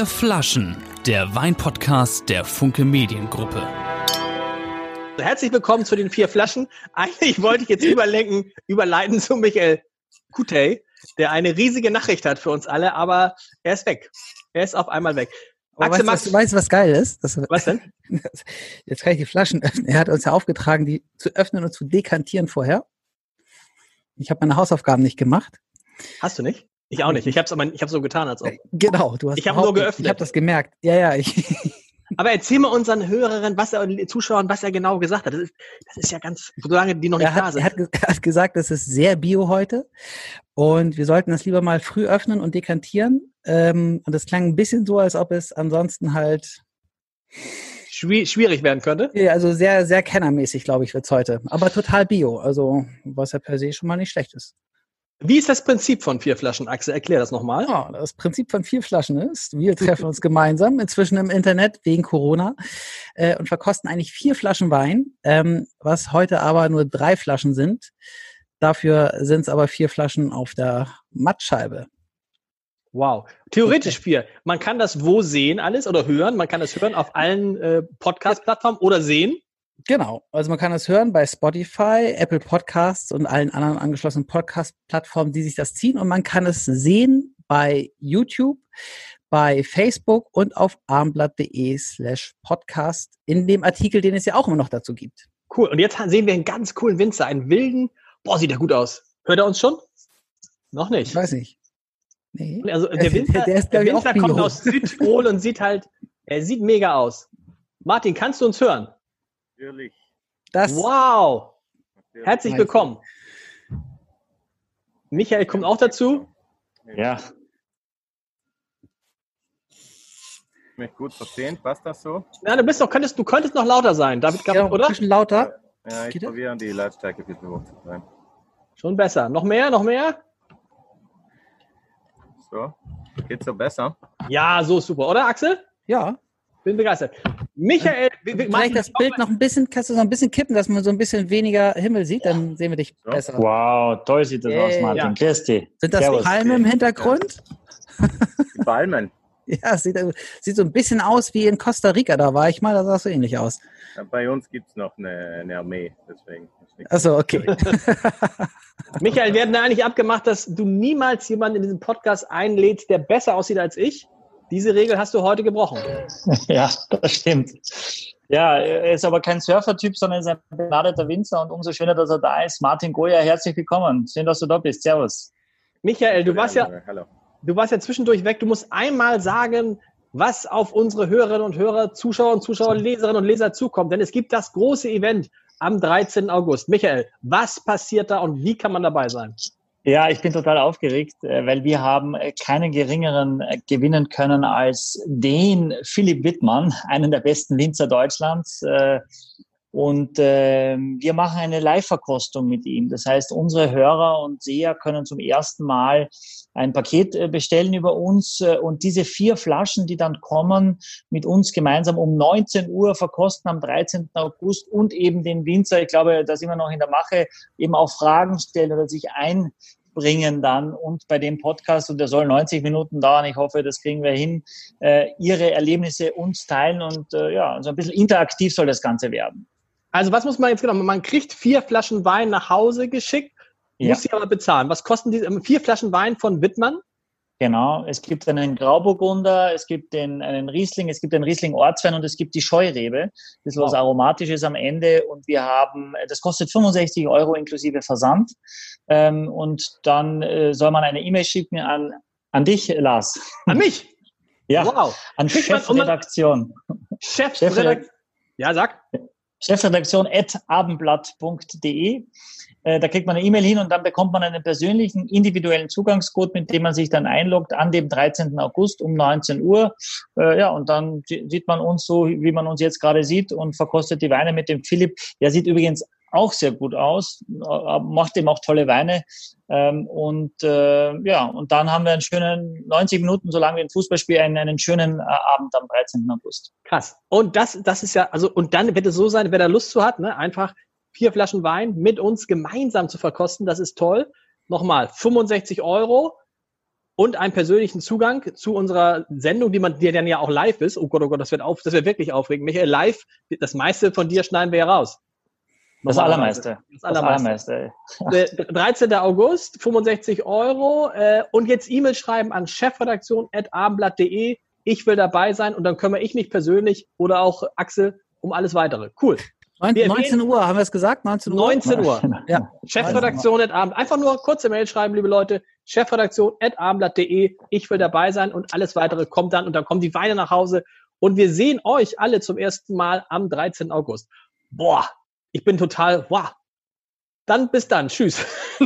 Vier Flaschen, der Weinpodcast der Funke Mediengruppe. Herzlich willkommen zu den vier Flaschen. Eigentlich wollte ich jetzt überlenken, überleiten zu Michael Kutey, der eine riesige Nachricht hat für uns alle, aber er ist weg. Er ist auf einmal weg. Aber Axel, weißt, was, weißt du, was geil ist? Das, was denn? Jetzt kann ich die Flaschen öffnen. Er hat uns ja aufgetragen, die zu öffnen und zu dekantieren vorher. Ich habe meine Hausaufgaben nicht gemacht. Hast du nicht? Ich auch nicht. Ich habe es aber ich hab so getan, als ob. Genau, du hast. Ich habe nur geöffnet. Ich habe das gemerkt. Ja, ja. Ich aber erzähl mal unseren Hörerinnen, was er Zuschauern, was er genau gesagt hat. Das ist, das ist ja ganz, solange die noch nicht er da sind. Er hat, er hat gesagt, es ist sehr bio heute und wir sollten das lieber mal früh öffnen und dekantieren. Ähm, und das klang ein bisschen so, als ob es ansonsten halt schwierig werden könnte. Ja, also sehr, sehr kennermäßig, glaube ich, wird's heute. Aber total bio, also was ja per se schon mal nicht schlecht ist. Wie ist das Prinzip von vier Flaschen, Axel? Erklär das nochmal. Ja, das Prinzip von vier Flaschen ist, wir treffen uns gemeinsam, inzwischen im Internet wegen Corona, äh, und verkosten eigentlich vier Flaschen Wein, ähm, was heute aber nur drei Flaschen sind. Dafür sind es aber vier Flaschen auf der Mattscheibe. Wow. Theoretisch vier. Man kann das wo sehen alles oder hören? Man kann das hören auf allen äh, Podcast-Plattformen oder sehen? Genau. Also man kann es hören bei Spotify, Apple Podcasts und allen anderen angeschlossenen Podcast-Plattformen, die sich das ziehen. Und man kann es sehen bei YouTube, bei Facebook und auf armblatt.de slash podcast in dem Artikel, den es ja auch immer noch dazu gibt. Cool. Und jetzt sehen wir einen ganz coolen Winzer, einen wilden. Boah, sieht der gut aus. Hört er uns schon? Noch nicht. Ich weiß nicht. Nee. Also der Winzer, der, ist, der Winzer kommt aus Südtirol und sieht halt, er sieht mega aus. Martin, kannst du uns hören? Natürlich. Das wow! Herzlich willkommen. Michael kommt auch dazu. Ja. Mich gut verstehen, passt das so? Ja, du bist doch, könntest, du könntest noch lauter sein, David, ja, oder? Ein bisschen lauter. Ja, ich probiere die Lautstärke ein bisschen hoch zu sein. Schon besser. Noch mehr, noch mehr? So. Geht so besser? Ja, so super, oder Axel? Ja. Bin begeistert. Michael, vielleicht das Bild noch ein bisschen, kannst du so ein bisschen kippen, dass man so ein bisschen weniger Himmel sieht, dann sehen wir dich besser. Wow, toll sieht das hey, aus, Martin. Ja. Christi. Sind das Servus. Palmen im Hintergrund? Die Palmen. ja, sieht, sieht so ein bisschen aus wie in Costa Rica, da war ich mal, da sah es so ähnlich aus. Ja, bei uns gibt es noch eine, eine, Armee, deswegen. Achso, okay. Michael, wir hatten eigentlich abgemacht, dass du niemals jemanden in diesem Podcast einlädst, der besser aussieht als ich. Diese Regel hast du heute gebrochen. Ja, das stimmt. Ja, er ist aber kein Surfer-Typ, sondern ist ein begnadeter Winzer und umso schöner, dass er da ist. Martin Goya, herzlich willkommen. Schön, dass du da bist. Servus. Michael, du warst ja, du warst ja zwischendurch weg. Du musst einmal sagen, was auf unsere Hörerinnen und Hörer, Zuschauer und Zuschauer, Leserinnen und Leser zukommt. Denn es gibt das große Event am 13. August. Michael, was passiert da und wie kann man dabei sein? Ja, ich bin total aufgeregt, äh, weil wir haben äh, keinen geringeren äh, gewinnen können als den Philipp Wittmann, einen der besten Winzer Deutschlands. Und äh, wir machen eine Live-Verkostung mit ihm. Das heißt, unsere Hörer und Seher können zum ersten Mal ein Paket äh, bestellen über uns äh, und diese vier Flaschen, die dann kommen, mit uns gemeinsam um 19 Uhr verkosten am 13. August und eben den Winzer, ich glaube, da sind wir noch in der Mache, eben auch Fragen stellen oder sich ein bringen dann und bei dem Podcast, und der soll 90 Minuten dauern, ich hoffe, das kriegen wir hin, äh, ihre Erlebnisse uns teilen und äh, ja, so ein bisschen interaktiv soll das Ganze werden. Also was muss man jetzt genau? Man kriegt vier Flaschen Wein nach Hause geschickt, ja. muss sie aber bezahlen. Was kosten die? Vier Flaschen Wein von Wittmann? Genau, es gibt einen Grauburgunder, es gibt den, einen Riesling, es gibt den Riesling Ortswein und es gibt die Scheurebe. Das ist was Aromatisches am Ende und wir haben, das kostet 65 Euro inklusive Versand. Ähm, und dann äh, soll man eine E-Mail schicken an, an dich, Lars. An mich? ja, wow. an Chefredaktion. Chefredaktion. Ja, sag. Chefredaktion at abendblatt.de. Äh, da kriegt man eine E-Mail hin und dann bekommt man einen persönlichen individuellen Zugangscode, mit dem man sich dann einloggt an dem 13. August um 19 Uhr. Äh, ja, und dann sieht man uns so, wie man uns jetzt gerade sieht und verkostet die Weine mit dem Philipp. Der sieht übrigens auch sehr gut aus, äh, macht eben auch tolle Weine. Ähm, und äh, ja, und dann haben wir einen schönen 90 Minuten, solange wir ein Fußballspiel, einen, einen schönen äh, Abend am 13. August. Krass. Und das, das ist ja, also, und dann wird es so sein, wer da Lust zu hat, ne, einfach vier Flaschen Wein mit uns gemeinsam zu verkosten, das ist toll. Nochmal, 65 Euro und einen persönlichen Zugang zu unserer Sendung, die man dir dann ja auch live ist. Oh Gott, oh Gott, das wird auf, das wird wirklich aufregend. Michael, live, das meiste von dir schneiden wir ja raus. Das allermeiste. Das allermeiste. Das allermeiste. 13. August, 65 Euro. Äh, und jetzt E-Mail schreiben an chefredaktion.abendblatt.de. Ich will dabei sein und dann kümmere ich mich persönlich oder auch Axel um alles weitere. Cool. 19 Uhr, haben wir es gesagt? 19 Uhr? 19 Uhr. Ja. Chefredaktion at Abend. Einfach nur kurze Mail schreiben, liebe Leute. Chefredaktion at abendblatt.de. Ich will dabei sein und alles weitere kommt dann und dann kommen die Weine nach Hause und wir sehen euch alle zum ersten Mal am 13. August. Boah, ich bin total, wow. Dann bis dann. Tschüss.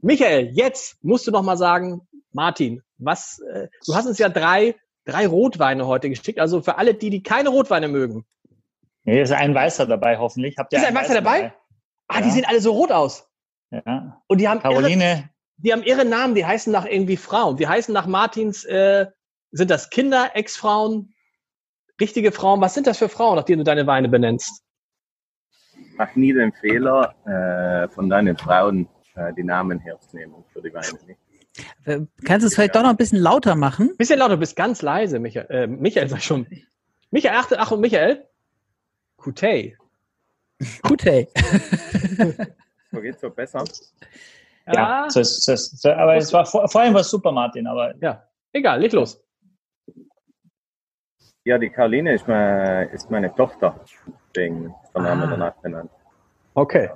Michael, jetzt musst du noch mal sagen, Martin, was, äh, du hast uns ja drei, drei Rotweine heute geschickt. Also für alle, die, die keine Rotweine mögen, Nee, ist ein Weißer dabei, hoffentlich. Habt ihr ist ein Weißer dabei? dabei? Ah, ja. die sehen alle so rot aus. Ja. Und die haben Caroline. Irre, die haben ihre Namen, die heißen nach irgendwie Frauen. Die heißen nach Martins, äh, sind das Kinder, Ex-Frauen, richtige Frauen? Was sind das für Frauen, nach denen du deine Weine benennst? Mach nie den Fehler, äh, von deinen Frauen äh, die Namen herzunehmen für die Weine. Nicht? Äh, kannst du es vielleicht ja. doch noch ein bisschen lauter machen? Ein bisschen lauter, du bist ganz leise, Michael. Äh, Michael sag schon. Michael, achte, ach und Michael, Kutei. Kutei. so geht's so besser. Ja, ja so ist, so ist, so, aber es war vor, vorhin war super, Martin, aber. Ja, egal, leg los. Ja, die Caroline ist meine, ist meine Tochter, deswegen ist der Name ah. danach benannt. Okay.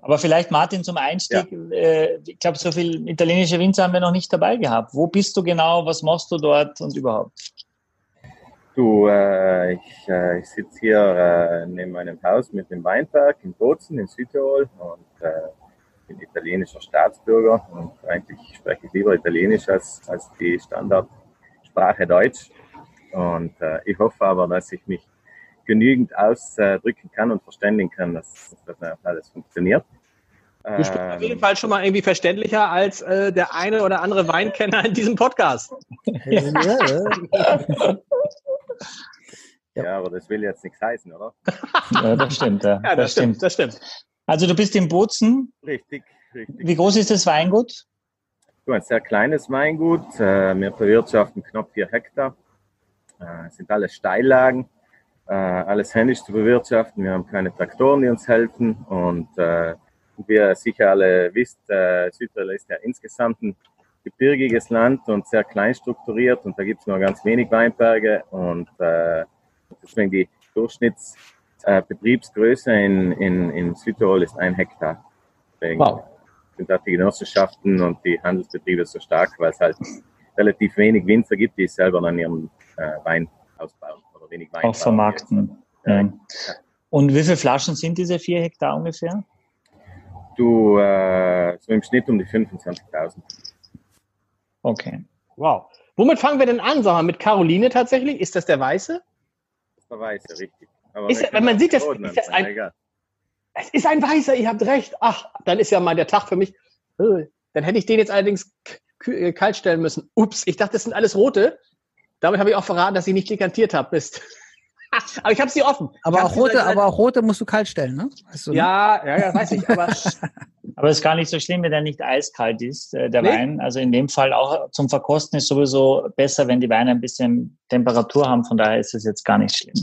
Aber vielleicht, Martin, zum Einstieg, ja. äh, ich glaube, so viel italienische Winzer haben wir noch nicht dabei gehabt. Wo bist du genau, was machst du dort und überhaupt? Du, äh, ich, äh, ich sitze hier äh, neben meinem Haus mit dem Weinberg in Bozen in Südtirol und äh, bin italienischer Staatsbürger und eigentlich spreche ich lieber Italienisch als, als die Standardsprache Deutsch. Und äh, ich hoffe aber, dass ich mich genügend ausdrücken kann und verständigen kann, dass, dass das alles funktioniert. Du sprichst auf jeden ähm, Fall schon mal irgendwie verständlicher als äh, der eine oder andere Weinkenner in diesem Podcast. Ja. ja, aber das will jetzt nichts heißen, oder? ja, das stimmt. Ja, ja das, das stimmt, stimmt, das stimmt. Also du bist in Bozen. Richtig, richtig. Wie groß ist das Weingut? Du, ein sehr kleines Weingut. Äh, wir bewirtschaften knapp vier Hektar. Es äh, sind alles Steillagen, äh, alles händisch zu bewirtschaften. Wir haben keine Traktoren, die uns helfen. Und wie ihr sicher alle wisst, Südtirol ist ja insgesamt ein gebirgiges Land und sehr klein strukturiert und da gibt es nur ganz wenig Weinberge und äh, deswegen die Durchschnittsbetriebsgröße äh, in, in, in Südtirol ist ein Hektar. Deswegen wow. sind auch die Genossenschaften und die Handelsbetriebe so stark, weil es halt relativ wenig Winzer gibt, die selber dann ihren äh, Wein ausbauen oder wenig Wein. Auch vermarkten. Ja. Ja. Und wie viele Flaschen sind diese vier Hektar ungefähr? Du, äh, so im Schnitt um die 25.000. Okay. Wow. Womit fangen wir denn an? Sagen wir mit Caroline tatsächlich? Ist das der Weiße? Das ist der Weiße, richtig. Aber ist, wenn man sieht, das, ist das ein, es ist ein Weißer, ihr habt recht. Ach, dann ist ja mal der Tag für mich. Äh, dann hätte ich den jetzt allerdings äh, kalt stellen müssen. Ups, ich dachte, das sind alles rote. Damit habe ich auch verraten, dass ich nicht dekantiert habe. Mist. aber ich habe sie offen. Aber auch rote, aber auch rote musst du kalt stellen, ne? Weißt du, ne? ja, ja, ja, weiß ich. Aber Aber es ist gar nicht so schlimm, wenn der nicht eiskalt ist, äh, der nee. Wein. Also in dem Fall auch zum Verkosten ist sowieso besser, wenn die Weine ein bisschen Temperatur haben. Von daher ist es jetzt gar nicht schlimm.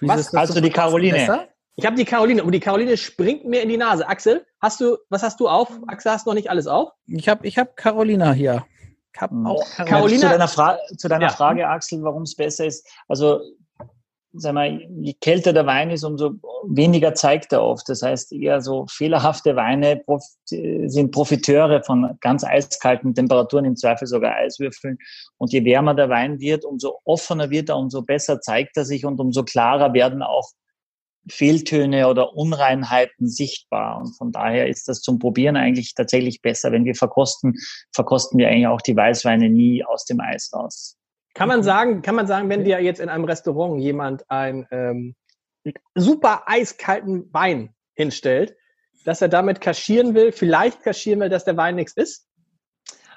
Was? Also die Caroline. Ich habe die Caroline und die Caroline springt mir in die Nase. Axel, hast du, was hast du auf? Axel, hast du noch nicht alles auf? Ich habe ich hab Carolina hier. Ich hab auch Carolina. Zu deiner, Fra zu deiner ja. Frage, Axel, warum es besser ist. Also sag mal, je kälter der Wein ist, umso weniger zeigt er oft. Das heißt, eher so fehlerhafte Weine sind Profiteure von ganz eiskalten Temperaturen, im Zweifel sogar Eiswürfeln. Und je wärmer der Wein wird, umso offener wird er, umso besser zeigt er sich und umso klarer werden auch Fehltöne oder Unreinheiten sichtbar. Und von daher ist das zum Probieren eigentlich tatsächlich besser. Wenn wir verkosten, verkosten wir eigentlich auch die Weißweine nie aus dem Eis raus. Kann man sagen, kann man sagen, wenn dir jetzt in einem Restaurant jemand einen ähm, super eiskalten Wein hinstellt, dass er damit kaschieren will, vielleicht kaschieren will, dass der Wein nichts ist?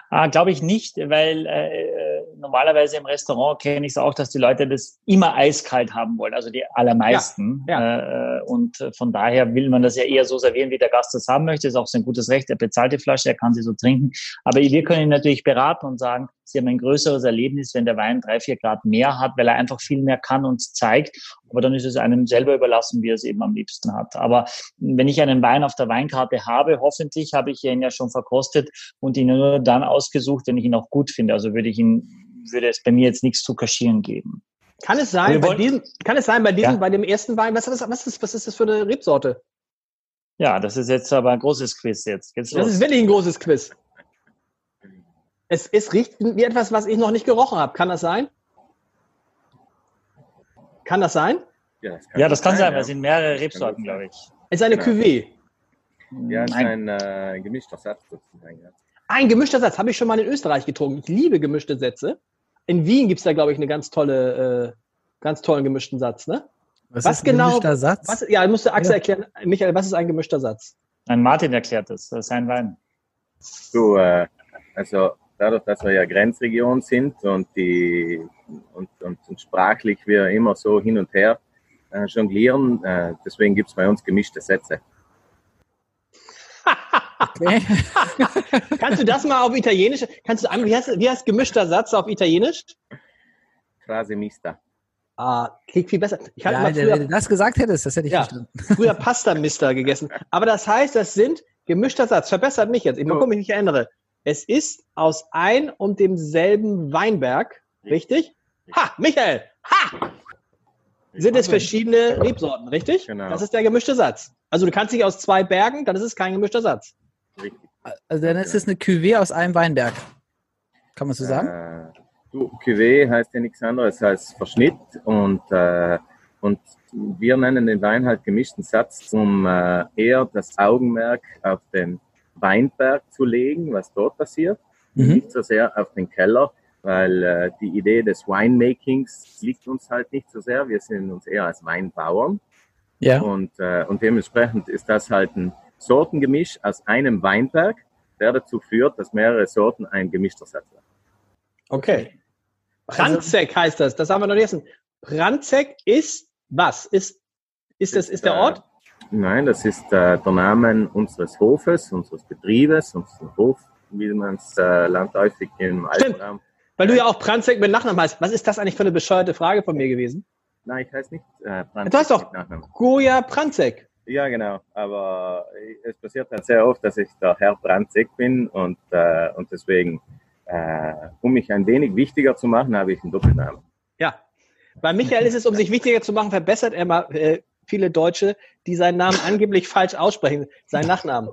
Ah, Glaube ich nicht, weil äh, normalerweise im Restaurant kenne ich es auch, dass die Leute das immer eiskalt haben wollen, also die allermeisten. Ja, ja. Äh, und von daher will man das ja eher so servieren, wie der Gast das haben möchte. Das ist auch sein gutes Recht. Er bezahlt die Flasche, er kann sie so trinken. Aber wir können ihn natürlich beraten und sagen, Sie haben ein größeres Erlebnis, wenn der Wein drei, vier Grad mehr hat, weil er einfach viel mehr kann und zeigt. Aber dann ist es einem selber überlassen, wie er es eben am liebsten hat. Aber wenn ich einen Wein auf der Weinkarte habe, hoffentlich habe ich ihn ja schon verkostet und ihn nur dann ausgesucht, wenn ich ihn auch gut finde. Also würde ich ihn, würde es bei mir jetzt nichts zu kaschieren geben. Kann es sein, bei diesem, kann es sein, bei diesem, ja. bei dem ersten Wein, was, was, was, ist, was ist das für eine Rebsorte? Ja, das ist jetzt aber ein großes Quiz jetzt. Geht's das ist wirklich ein großes Quiz. Es, es riecht wie etwas, was ich noch nicht gerochen habe. Kann das sein? Kann das sein? Ja, das kann, ja, das kann sein, weil es sind mehrere Rebsorten, glaube ich. Es ist eine genau. Cuvée. Ja, es ist ein äh, gemischter Satz sozusagen. Ein gemischter Satz habe ich schon mal in Österreich getrunken. Ich liebe gemischte Sätze. In Wien gibt es da, glaube ich, einen ganz tolle, äh, ganz tollen gemischten Satz, ne? Was, was ist ein genau, gemischter Satz? Was, ja, musste Axel ja. erklären. Michael, was ist ein gemischter Satz? Ein Martin erklärt es. Das ist ein Wein. So, äh, also dadurch, dass wir ja Grenzregion sind und, die, und, und, und sprachlich wir immer so hin und her äh, jonglieren, äh, deswegen gibt es bei uns gemischte Sätze. Kannst du das mal auf Italienisch? Kannst du wie heißt, wie heißt gemischter Satz auf Italienisch? Frase mista. Ah, klingt viel besser. Ich ja, früher, wenn du das gesagt hättest, das hätte ich ja, verstanden. Früher Pasta Mister gegessen. Aber das heißt, das sind gemischter Satz. Verbessert mich jetzt. Ich mal gucken, ich mich erinnere. Es ist aus ein und demselben Weinberg, richtig? Ha, Michael! Ha! Sind es verschiedene Rebsorten, richtig? Genau. Das ist der gemischte Satz. Also du kannst nicht aus zwei Bergen, dann ist es kein gemischter Satz. Richtig. Also dann ist es eine Cuvée aus einem Weinberg. Kann man so sagen? Äh, du, Cuvée heißt ja nichts anderes als Verschnitt und, äh, und wir nennen den Wein halt gemischten Satz, um äh, eher das Augenmerk auf den Weinberg zu legen, was dort passiert, mhm. nicht so sehr auf den Keller, weil äh, die Idee des Winemakings liegt uns halt nicht so sehr. Wir sehen uns eher als Weinbauern. Ja. Und, äh, und dementsprechend ist das halt ein Sortengemisch aus einem Weinberg, der dazu führt, dass mehrere Sorten ein gemischter Satz werden. Okay. Pranzek heißt das. Das haben wir noch nicht vergessen. Pranzek ist was? Ist, ist das ist der Ort? Nein, das ist äh, der Name unseres Hofes, unseres Betriebes, unseres Hof, wie man es äh, landläufig im Alpenraum. Weil du ja auch Pranzek mit Nachnamen heißt. Was ist das eigentlich für eine bescheuerte Frage von mir gewesen? Nein, ich heiße nicht äh, Pranzek. Du heißt doch Goya Pranzek. Ja, genau. Aber es passiert halt sehr oft, dass ich der Herr Pranzek bin und, äh, und deswegen, äh, um mich ein wenig wichtiger zu machen, habe ich einen Doppelnamen. Ja. Bei Michael ist es, um sich wichtiger zu machen, verbessert er mal äh, viele Deutsche, die seinen Namen angeblich falsch aussprechen, seinen Nachnamen.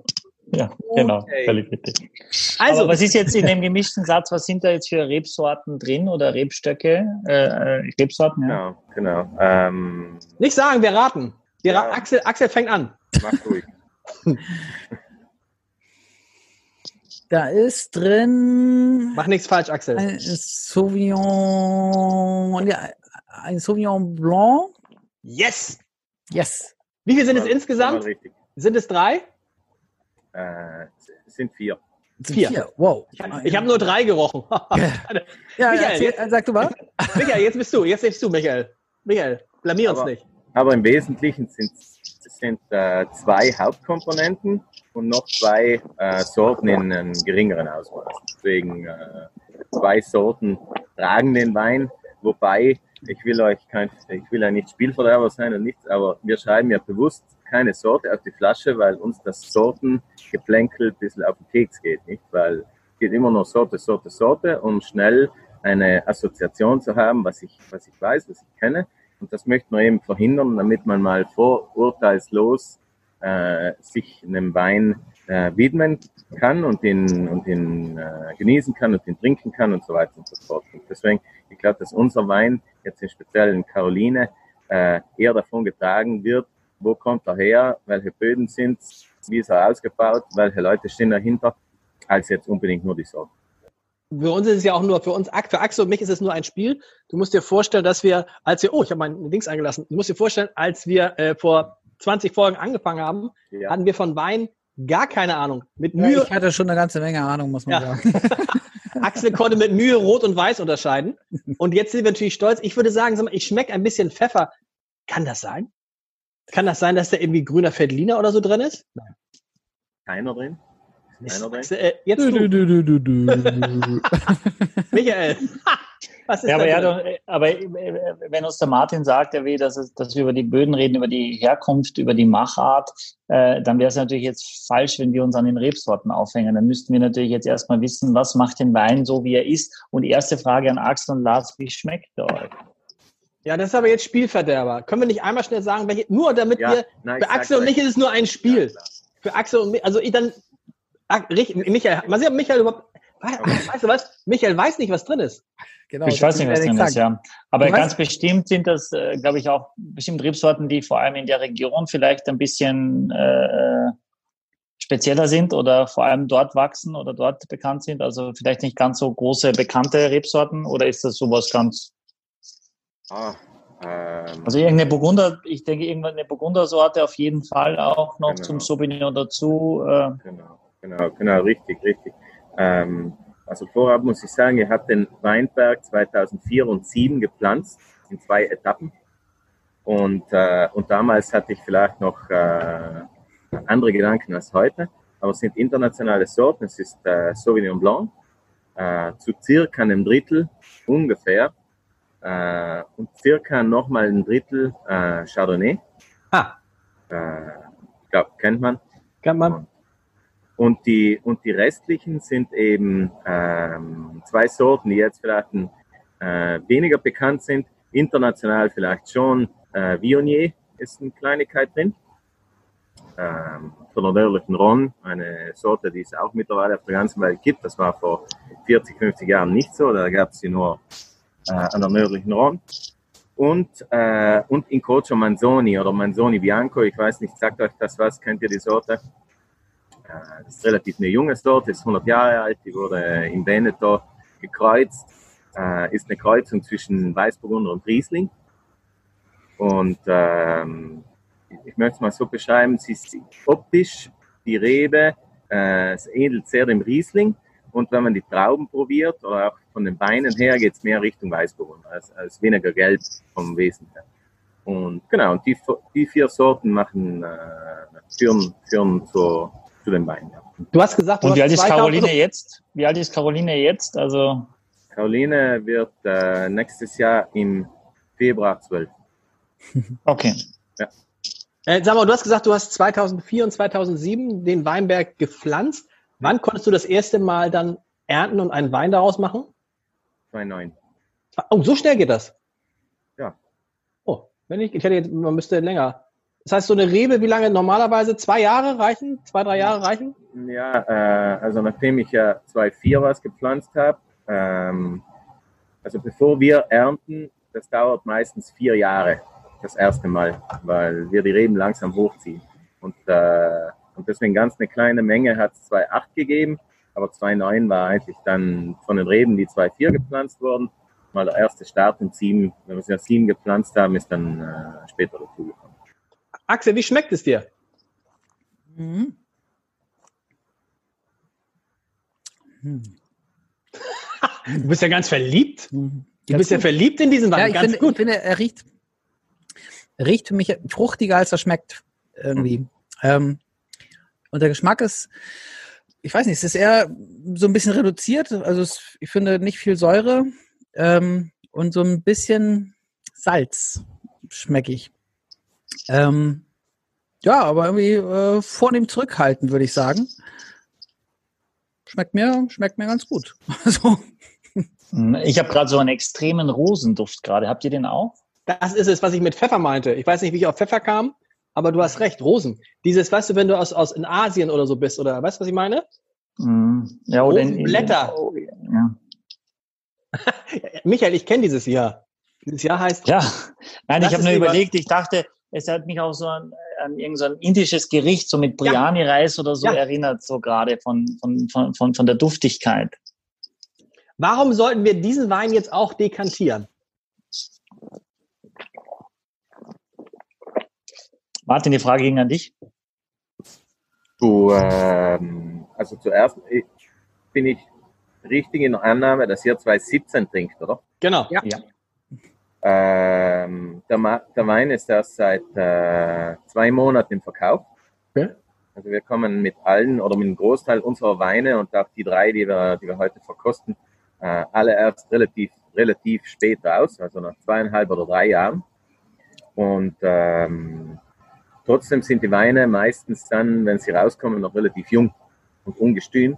Ja, genau, okay. völlig richtig. Also, Aber was ist jetzt in dem gemischten Satz, was sind da jetzt für Rebsorten drin oder Rebstöcke? Äh, äh Rebsorten, ja. Genau, genau. Ähm, Nicht sagen, wir raten. Ja. Axel, Axel fängt an. Mach ruhig. Da ist drin. Mach nichts falsch, Axel. Ein Sauvignon, ja, ein Sauvignon Blanc. Yes! Yes. Wie viele sind es insgesamt? Sind es drei? Äh, sind vier. Vier. vier. Wow. Ich, ich habe nur drei gerochen. ja, Michael, jetzt, sag du mal. Michael, jetzt bist du. Jetzt bist du, Michael. Michael, blamier uns nicht. Aber im Wesentlichen sind sind äh, zwei Hauptkomponenten und noch zwei äh, Sorten in einem geringeren Ausmaß. Deswegen äh, zwei Sorten tragen den Wein, wobei ich will euch kein, ich will ja nicht Spielverderber sein und nichts, aber wir schreiben ja bewusst keine Sorte auf die Flasche, weil uns das Sortengeplänkel ein bisschen auf den Keks geht, nicht? Weil es geht immer nur Sorte, Sorte, Sorte, um schnell eine Assoziation zu haben, was ich, was ich weiß, was ich kenne. Und das möchte man eben verhindern, damit man mal vorurteilslos äh, sich einem Wein äh, widmen kann und ihn, und ihn äh, genießen kann und ihn trinken kann und so weiter und so fort. Und deswegen, ich glaube, dass unser Wein, jetzt im Speziellen Caroline, äh, eher davon getragen wird, wo kommt er her, welche Böden sind wie ist er ausgebaut, welche Leute stehen dahinter, als jetzt unbedingt nur die Sorte. Für uns ist es ja auch nur, für uns, für Axel und mich ist es nur ein Spiel. Du musst dir vorstellen, dass wir, als wir, oh, ich habe mein Dings eingelassen, du musst dir vorstellen, als wir äh, vor 20 Folgen angefangen haben, ja. hatten wir von Wein gar keine Ahnung. Mit Mühe. Ja, ich hatte schon eine ganze Menge Ahnung, muss man ja. sagen. Axel konnte mit Mühe Rot und Weiß unterscheiden. Und jetzt sind wir natürlich stolz. Ich würde sagen, ich schmecke ein bisschen Pfeffer. Kann das sein? Kann das sein, dass da irgendwie grüner Feldliner oder so drin ist? Nein. Keiner drin? Drin? Äh, jetzt du. Du, du, du, du, Michael. Was ist ja, aber, ja, aber äh, wenn uns der Martin sagt, er will, dass, es, dass wir über die Böden reden, über die Herkunft, über die Machart, äh, dann wäre es natürlich jetzt falsch, wenn wir uns an den Rebsorten aufhängen. Dann müssten wir natürlich jetzt erstmal wissen, was macht den Wein so, wie er ist. Und die erste Frage an Axel und Lars, wie schmeckt er euch? Ja, das ist aber jetzt Spielverderber. Können wir nicht einmal schnell sagen, welche, nur damit ja, wir, nein, für Axel und mich ist es nur ein Spiel. Ja, für Axel und mich, also ich dann, Michael, mal sehen, ob Michael überhaupt, weißt du was? Michael weiß nicht, was drin ist. Genau, ich weiß nicht, was drin ist, ja. Aber du ganz bestimmt sind das, äh, glaube ich, auch bestimmte Rebsorten, die vor allem in der Region vielleicht ein bisschen äh, spezieller sind oder vor allem dort wachsen oder dort bekannt sind. Also vielleicht nicht ganz so große bekannte Rebsorten oder ist das sowas ganz? Ah, ähm, also irgendeine Burgunder, ich denke irgendeine Burgundersorte auf jeden Fall auch noch genau. zum Sauvignon dazu. Äh. Genau, genau, genau, richtig, richtig. Ähm, also vorab muss ich sagen, er hat den Weinberg 2004 und 2007 gepflanzt in zwei Etappen. Und, äh, und damals hatte ich vielleicht noch äh, andere Gedanken als heute. Aber es sind internationale Sorten. Es ist äh, Sauvignon Blanc äh, zu circa einem Drittel ungefähr äh, und circa nochmal ein Drittel äh, Chardonnay. Ah. Ich glaube, kennt man. Kennt man. Und die, und die restlichen sind eben ähm, zwei Sorten, die jetzt vielleicht ein, äh, weniger bekannt sind. International vielleicht schon. Äh, Viognier ist eine Kleinigkeit drin. Ähm, von der nördlichen Ron, eine Sorte, die es auch mittlerweile auf der ganzen Welt gibt. Das war vor 40, 50 Jahren nicht so. Da gab es sie nur äh, an der nördlichen Ron. Und, äh, und Incrocio Manzoni oder Manzoni Bianco, ich weiß nicht, sagt euch das was, kennt ihr die Sorte? Das ist relativ eine junge Sorte, ist 100 Jahre alt, die wurde in Veneto gekreuzt, äh, ist eine Kreuzung zwischen Weißburgunder und Riesling. Und ähm, ich möchte es mal so beschreiben, sie ist optisch, die Rebe, äh, es ähnelt sehr dem Riesling. Und wenn man die Trauben probiert, oder auch von den Beinen her, geht es mehr Richtung Weißburgunder, als, als weniger gelb vom Wesen her. Und genau, und die, die vier Sorten machen, äh, führen, führen zur, zu den Beinen. Ja. Du hast gesagt, du Und wie alt ist Caroline jetzt? Wie alt ist Caroline jetzt? Also Caroline wird äh, nächstes Jahr im Februar 12. Okay. Ja. Äh, sag mal, du hast gesagt, du hast 2004 und 2007 den Weinberg gepflanzt. Wann konntest du das erste Mal dann ernten und einen Wein daraus machen? 2009. Oh, so schnell geht das? Ja. Oh, wenn ich, ich hätte jetzt, man müsste länger. Das heißt, so eine Rebe, wie lange normalerweise? Zwei Jahre reichen? Zwei, drei Jahre reichen? Ja, äh, also nachdem ich ja zwei, vier was gepflanzt habe, ähm, also bevor wir ernten, das dauert meistens vier Jahre, das erste Mal, weil wir die Reben langsam hochziehen. Und, äh, und deswegen ganz eine kleine Menge hat es 2,8 gegeben, aber 2,9 war eigentlich dann von den Reben, die 2,4 gepflanzt wurden, mal der erste Start und 7, wenn wir es ja 7 gepflanzt haben, ist dann äh, später dazugekommen. Axel, wie schmeckt es dir? Mhm. Hm. du bist ja ganz verliebt. Mhm. Du ganz bist gut. ja verliebt in diesen Wein. Ja, ich ganz finde, gut. Ich finde, er riecht, riecht für mich fruchtiger, als er schmeckt. Irgendwie. Mhm. Ähm, und der Geschmack ist, ich weiß nicht, es ist eher so ein bisschen reduziert. Also es, ich finde nicht viel Säure ähm, und so ein bisschen Salz schmecke ich. Ähm, ja, aber irgendwie äh, vornehm zurückhalten, würde ich sagen. Schmeckt mir, schmeckt mir ganz gut. Also. Ich habe gerade so einen extremen Rosenduft gerade. Habt ihr den auch? Das ist es, was ich mit Pfeffer meinte. Ich weiß nicht, wie ich auf Pfeffer kam, aber du hast recht, Rosen. Dieses, weißt du, wenn du aus, aus in Asien oder so bist, oder weißt du, was ich meine? Mm, ja, oder in, Blätter. Oh, ja. Michael, ich kenne dieses Jahr. Dieses Jahr heißt. Ja, nein, ich habe nur überlegt, ich dachte, es hat mich auch so an, an irgendein indisches Gericht, so mit Biryani-Reis ja. oder so ja. erinnert, so gerade von, von, von, von, von der Duftigkeit. Warum sollten wir diesen Wein jetzt auch dekantieren? Martin, die Frage ging an dich. Du, ähm, also zuerst bin ich richtig in der Annahme, dass ihr 2017 trinkt, oder? Genau. Ja. ja. Ähm, der, der, Wein ist erst seit äh, zwei Monaten im Verkauf. Okay. Also wir kommen mit allen oder mit dem Großteil unserer Weine und auch die drei, die wir, die wir heute verkosten, äh, alle erst relativ, relativ spät raus, also nach zweieinhalb oder drei Jahren. Und ähm, trotzdem sind die Weine meistens dann, wenn sie rauskommen, noch relativ jung und ungestüm.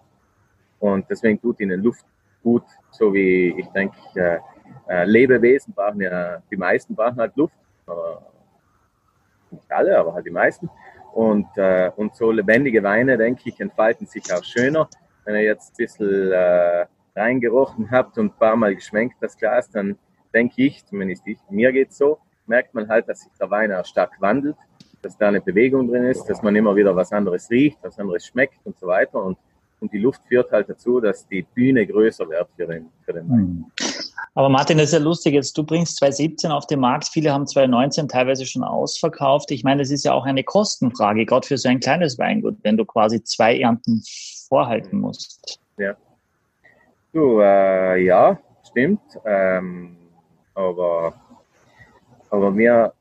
Und deswegen tut ihnen Luft gut, so wie ich denke, äh, Lebewesen brauchen ja, die meisten brauchen halt Luft. nicht alle, aber halt die meisten. Und, äh, und so lebendige Weine, denke ich, entfalten sich auch schöner. Wenn ihr jetzt ein bisschen äh, reingerochen habt und ein paar Mal geschwenkt das Glas, dann denke ich, zumindest ich, mir geht's so, merkt man halt, dass sich der Wein auch stark wandelt, dass da eine Bewegung drin ist, dass man immer wieder was anderes riecht, was anderes schmeckt und so weiter. Und, und die Luft führt halt dazu, dass die Bühne größer wird für den, für den Wein. Hm. Aber Martin, das ist ja lustig. Jetzt du bringst 2017 auf den Markt. Viele haben 2019 teilweise schon ausverkauft. Ich meine, das ist ja auch eine Kostenfrage, gerade für so ein kleines Weingut, wenn du quasi zwei Ernten vorhalten musst. Ja. Du, äh, ja, stimmt. Ähm, aber, aber wir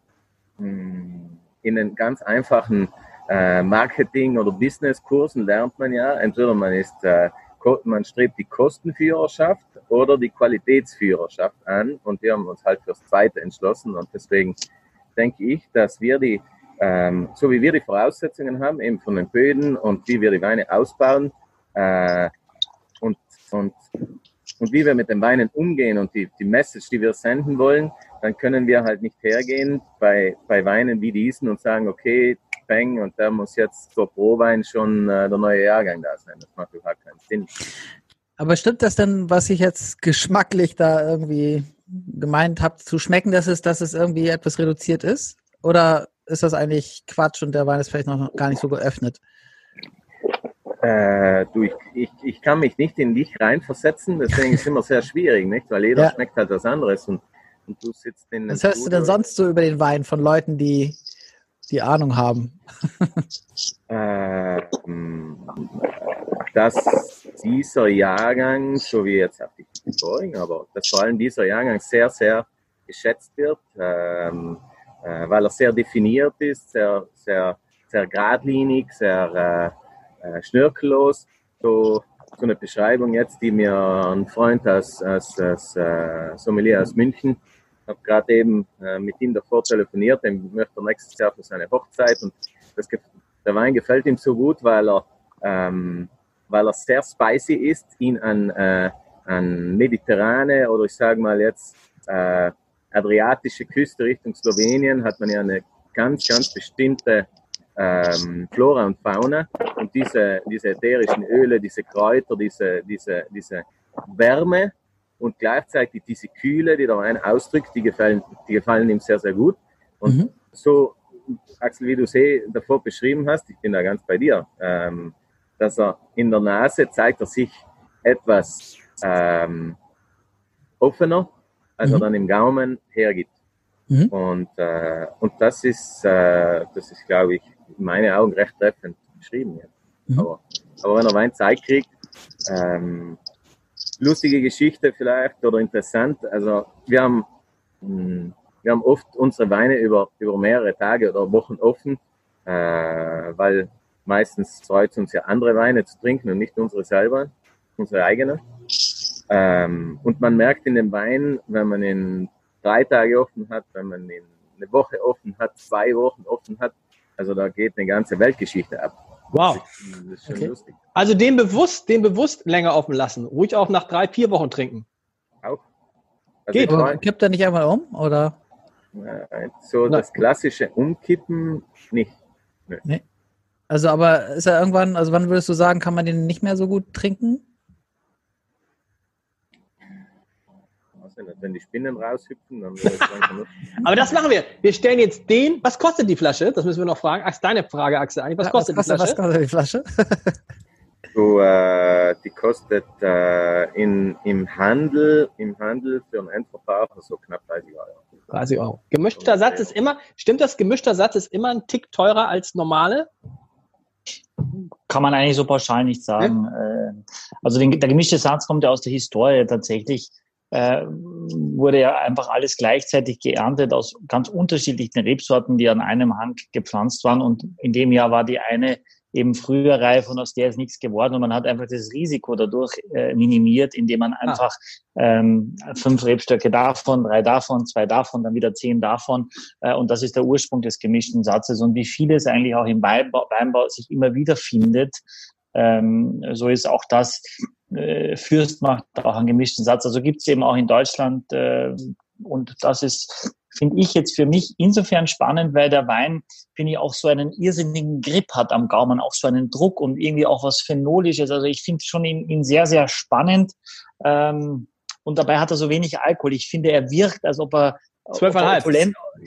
mh, hm, in den ganz einfachen äh, Marketing- oder Business-Kursen lernt man ja, entweder man ist äh, man strebt die Kostenführerschaft oder die Qualitätsführerschaft an. Und wir haben uns halt fürs Zweite entschlossen. Und deswegen denke ich, dass wir die, ähm, so wie wir die Voraussetzungen haben, eben von den Böden und wie wir die Weine ausbauen äh, und, und, und wie wir mit den Weinen umgehen und die, die Message, die wir senden wollen, dann können wir halt nicht hergehen bei, bei Weinen wie diesen und sagen, okay, Peng und da muss jetzt zur Prowein schon äh, der neue Jahrgang da sein. Das macht überhaupt keinen Sinn. Aber stimmt das denn, was ich jetzt geschmacklich da irgendwie gemeint habe, zu schmecken, dass es, dass es irgendwie etwas reduziert ist? Oder ist das eigentlich Quatsch und der Wein ist vielleicht noch gar nicht so geöffnet? Äh, du, ich, ich, ich kann mich nicht in dich reinversetzen, deswegen ist es immer sehr schwierig, nicht? Weil jeder ja. schmeckt halt was anderes und, und du sitzt in Was hörst du denn sonst so über den Wein von Leuten, die die Ahnung haben? äh, dass dieser Jahrgang, so wie jetzt auch die vorigen, aber dass vor allem dieser Jahrgang sehr, sehr geschätzt wird, ähm, äh, weil er sehr definiert ist, sehr, sehr, sehr geradlinig, sehr äh, äh, schnörkellos. So, so eine Beschreibung jetzt, die mir ein Freund aus, aus, aus äh, Sommelier aus München habe gerade eben äh, mit ihm davor telefoniert, den möchte er nächstes Jahr für seine Hochzeit und das, der Wein gefällt ihm so gut, weil er, ähm, weil er sehr spicy ist, ihn an, äh, an mediterrane oder ich sage mal jetzt äh, adriatische Küste Richtung Slowenien hat man ja eine ganz, ganz bestimmte ähm, Flora und Fauna. Und diese, diese ätherischen Öle, diese Kräuter, diese, diese, diese Wärme, und gleichzeitig diese Kühle, die der Wein ausdrückt, die gefallen, die gefallen ihm sehr, sehr gut. Und mhm. so, Axel, wie du sie davor beschrieben hast, ich bin da ganz bei dir, ähm, dass er in der Nase zeigt er sich etwas ähm, offener, als mhm. er dann im Gaumen hergibt. Mhm. Und, äh, und das ist, äh, das ist, glaube ich, in meinen Augen recht treffend beschrieben. Jetzt. Mhm. Aber, aber wenn er Wein Zeit kriegt, ähm, lustige Geschichte vielleicht oder interessant. Also wir haben, hm, wir haben oft unsere Weine über, über mehrere Tage oder Wochen offen, äh, weil meistens freut es uns ja andere Weine zu trinken und nicht unsere selber, unsere eigenen. Ähm, und man merkt in dem Wein, wenn man ihn drei Tage offen hat, wenn man ihn eine Woche offen hat, zwei Wochen offen hat, also da geht eine ganze Weltgeschichte ab. Wow. Okay. Also den bewusst, den bewusst länger offen lassen. Ruhig auch nach drei, vier Wochen trinken. Auch. Also Geht. Aber kippt er nicht einmal um, oder? So Na. das klassische Umkippen nicht. Nee. nee. Also aber ist er irgendwann, also wann würdest du sagen, kann man den nicht mehr so gut trinken? Wenn die Spinnen raushüpfen, dann Aber das machen wir. Wir stellen jetzt den. Was kostet die Flasche? Das müssen wir noch fragen. Ach, deine Frage, Axel, eigentlich. Was kostet, was kostet die Flasche? Was kostet die Flasche? so, äh, die kostet äh, in, im Handel, im Handel für einen Endverbraucher so knapp 30 Euro. 30 Euro. Gemischter Satz ist immer, stimmt das, gemischter Satz ist immer ein Tick teurer als normale? kann man eigentlich so pauschal nicht sagen. Ja. Äh, also den, der gemischte Satz kommt ja aus der Historie tatsächlich. Äh, wurde ja einfach alles gleichzeitig geerntet aus ganz unterschiedlichen Rebsorten, die an einem Hang gepflanzt waren. Und in dem Jahr war die eine eben früher reif und aus der ist nichts geworden und man hat einfach das Risiko dadurch äh, minimiert, indem man ah. einfach ähm, fünf Rebstöcke davon, drei davon, zwei davon, dann wieder zehn davon äh, und das ist der Ursprung des gemischten Satzes und wie vieles eigentlich auch im Weinbau, Weinbau sich immer wieder findet, ähm, so ist auch das äh, Fürst macht auch einen gemischten Satz. Also gibt es eben auch in Deutschland äh, und das ist finde ich jetzt für mich insofern spannend, weil der Wein, finde ich, auch so einen irrsinnigen Grip hat am Gaumen, auch so einen Druck und irgendwie auch was Phenolisches. Also ich finde schon ihn, ihn, sehr, sehr spannend. Ähm, und dabei hat er so wenig Alkohol. Ich finde, er wirkt, als ob er Zwölfeinhalb.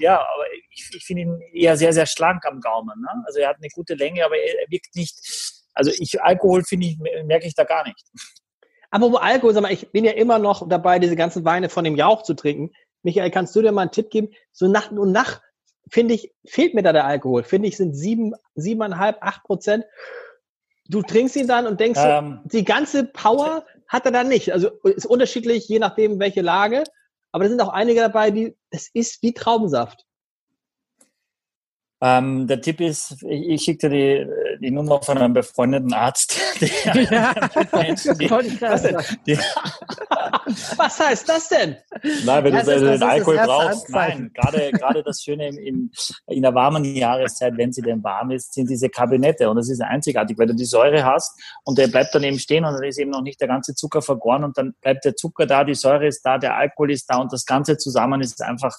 Ja, aber ich, ich finde ihn eher sehr, sehr schlank am Gaumen. Ne? Also er hat eine gute Länge, aber er, er wirkt nicht. Also ich, Alkohol finde ich, merke ich da gar nicht. Aber wo Alkohol, sag mal, ich bin ja immer noch dabei, diese ganzen Weine von dem Jauch zu trinken. Michael, kannst du dir mal einen Tipp geben? So nach und nach, finde ich, fehlt mir da der Alkohol. Finde ich, sind sieben, siebeneinhalb, acht Prozent. Du trinkst ihn dann und denkst, ähm, die ganze Power hat er dann nicht. Also ist unterschiedlich, je nachdem, welche Lage. Aber da sind auch einige dabei, die, das ist wie Traubensaft. Ähm, der Tipp ist, ich, ich schicke dir die, die Nummer von einem befreundeten Arzt. Der, ja, Menschen, die, was, die, was heißt das denn? Nein, wenn das du ist, den Alkohol brauchst, nein. Gerade, gerade das Schöne im, im, in der warmen Jahreszeit, wenn sie denn warm ist, sind diese Kabinette. Und das ist einzigartig, weil du die Säure hast und der bleibt dann eben stehen und dann ist eben noch nicht der ganze Zucker vergoren und dann bleibt der Zucker da, die Säure ist da, der Alkohol ist da und das Ganze zusammen ist einfach,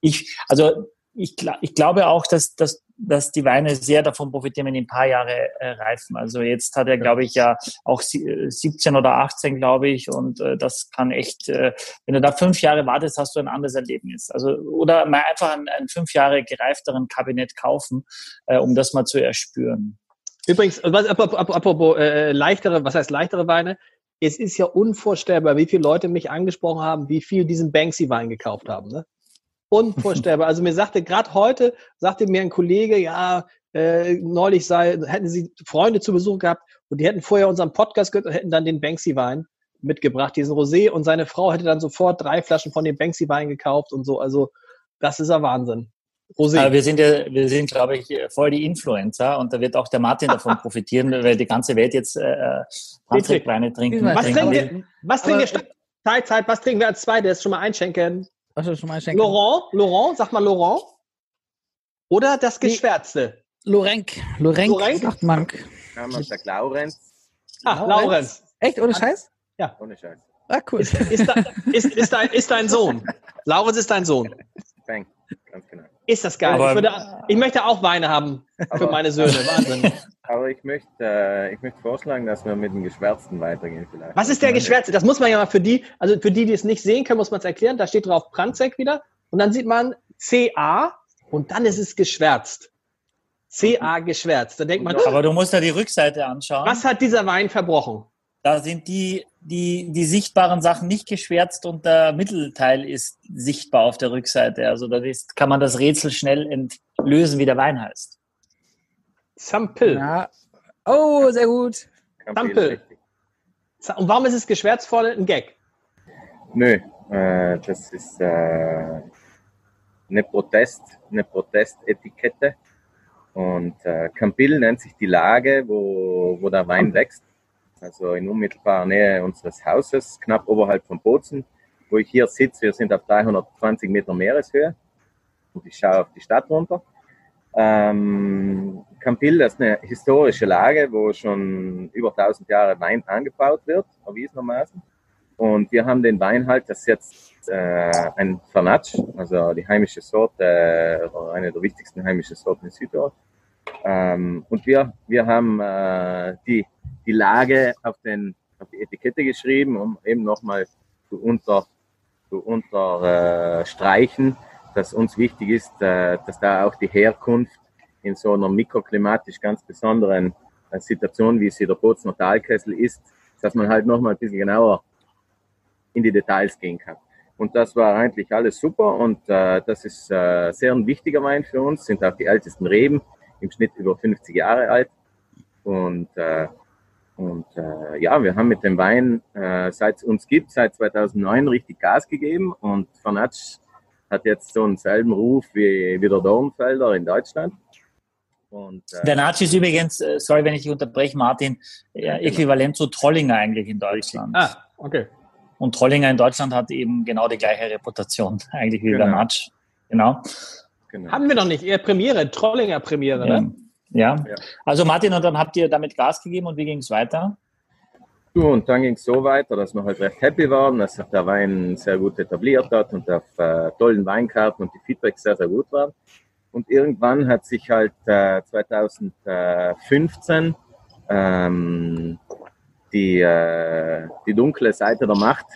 ich, also ich, ich glaube auch, dass, dass, dass die Weine sehr davon profitieren, wenn die ein paar Jahre äh, reifen. Also jetzt hat er, glaube ich, ja auch 17 oder 18, glaube ich. Und äh, das kann echt, äh, wenn du da fünf Jahre wartest, hast du ein anderes Erlebnis. Also oder mal einfach ein, ein fünf Jahre gereifteren Kabinett kaufen, äh, um das mal zu erspüren. Übrigens, was, apropos, apropos äh, leichtere, was heißt leichtere Weine? Es ist ja unvorstellbar, wie viele Leute mich angesprochen haben, wie viel diesen Banksy-Wein gekauft haben. Ne? Unvorstellbar. Also mir sagte gerade heute, sagte mir ein Kollege, ja, äh, neulich sei, hätten sie Freunde zu Besuch gehabt und die hätten vorher unseren Podcast gehört und hätten dann den Banksy-Wein mitgebracht, diesen Rosé und seine Frau hätte dann sofort drei Flaschen von dem Banksy-Wein gekauft und so. Also das ist ja Wahnsinn. Rosé. Aber wir sind ja, wir sind, glaube ich, voll die Influencer und da wird auch der Martin davon profitieren, weil die ganze Welt jetzt äh, Weine trinken. Was trinken wir? Was trinken wir? Zeit, Zeit, was trinken wir als zweites? Schon mal einschenken. Was schon mal Laurent, Laurent, sag mal Laurent. Oder das Geschwärzte? Lorenk. Lorenk, Lorenk? sagt man. Ja, man sagt Laurenz. Ah, Laurenz. Echt, ohne Scheiß? Ja. Ohne Scheiß. Ah, cool. Ist, ist, da, ist, ist, dein, ist dein Sohn. Laurenz ist dein Sohn. Bang, ganz genau. Ist das geil. ich, würde, ich möchte auch Weine haben für meine Söhne. Wahnsinn. Aber ich möchte, äh, ich möchte vorschlagen, dass wir mit dem Geschwärzten weitergehen vielleicht. Was ist der Geschwärzte? Das muss man ja mal für die, also für die, die es nicht sehen können, muss man es erklären. Da steht drauf Pranzek wieder und dann sieht man CA und dann ist es geschwärzt. CA geschwärzt. Da denkt man, aber du musst da die Rückseite anschauen. Was hat dieser Wein verbrochen? Da sind die, die, die sichtbaren Sachen nicht geschwärzt und der Mittelteil ist sichtbar auf der Rückseite. Also da ist, kann man das Rätsel schnell entlösen, wie der Wein heißt. Sample. Ja. Oh, sehr gut. Sample. Und warum ist es geschwärzt vorne ein Gag? Nö, äh, das ist äh, eine Protest, eine Protestetikette. Und äh, Campil nennt sich die Lage, wo, wo der Wein wächst. Also in unmittelbarer Nähe unseres Hauses, knapp oberhalb von Bozen, wo ich hier sitze. Wir sind auf 320 Meter Meereshöhe und ich schaue auf die Stadt runter. Ähm, Campil ist eine historische Lage, wo schon über 1000 Jahre Wein angebaut wird, erwiesenermaßen. Und wir haben den Wein halt, das ist jetzt äh, ein Fernatsch, also die heimische Sorte, äh, eine der wichtigsten heimischen Sorten in Südtirol. Ähm, und wir, wir haben äh, die, die Lage auf, den, auf die Etikette geschrieben, um eben nochmal zu, unter, zu unterstreichen, dass uns wichtig ist, äh, dass da auch die Herkunft in so einer mikroklimatisch ganz besonderen äh, Situation, wie sie der Bozner Talkessel ist, dass man halt nochmal ein bisschen genauer in die Details gehen kann. Und das war eigentlich alles super und äh, das ist äh, sehr ein wichtiger Wein für uns, sind auch die ältesten Reben, im Schnitt über 50 Jahre alt. Und, äh, und äh, ja, wir haben mit dem Wein, äh, seit es uns gibt, seit 2009 richtig Gas gegeben. Und Fanatsch hat jetzt so einen selben Ruf wie, wie der Dornfelder in Deutschland. Und, äh, der Nazi ist übrigens, äh, sorry, wenn ich dich unterbreche, Martin, ja, genau. äquivalent zu Trollinger eigentlich in Deutschland. Ah, okay. Und Trollinger in Deutschland hat eben genau die gleiche Reputation eigentlich wie genau. der Natsch. Genau. genau. Haben wir noch nicht. Eher Premiere, Trollinger Premiere, ja. ne? Ja. ja. Also Martin, und dann habt ihr damit Gas gegeben und wie ging es weiter? Du, und dann ging es so weiter, dass wir halt recht happy waren, dass sich der Wein sehr gut etabliert hat und auf äh, tollen Weinkarten und die Feedbacks sehr, sehr gut waren. Und irgendwann hat sich halt äh, 2015 ähm, die, äh, die dunkle Seite der Macht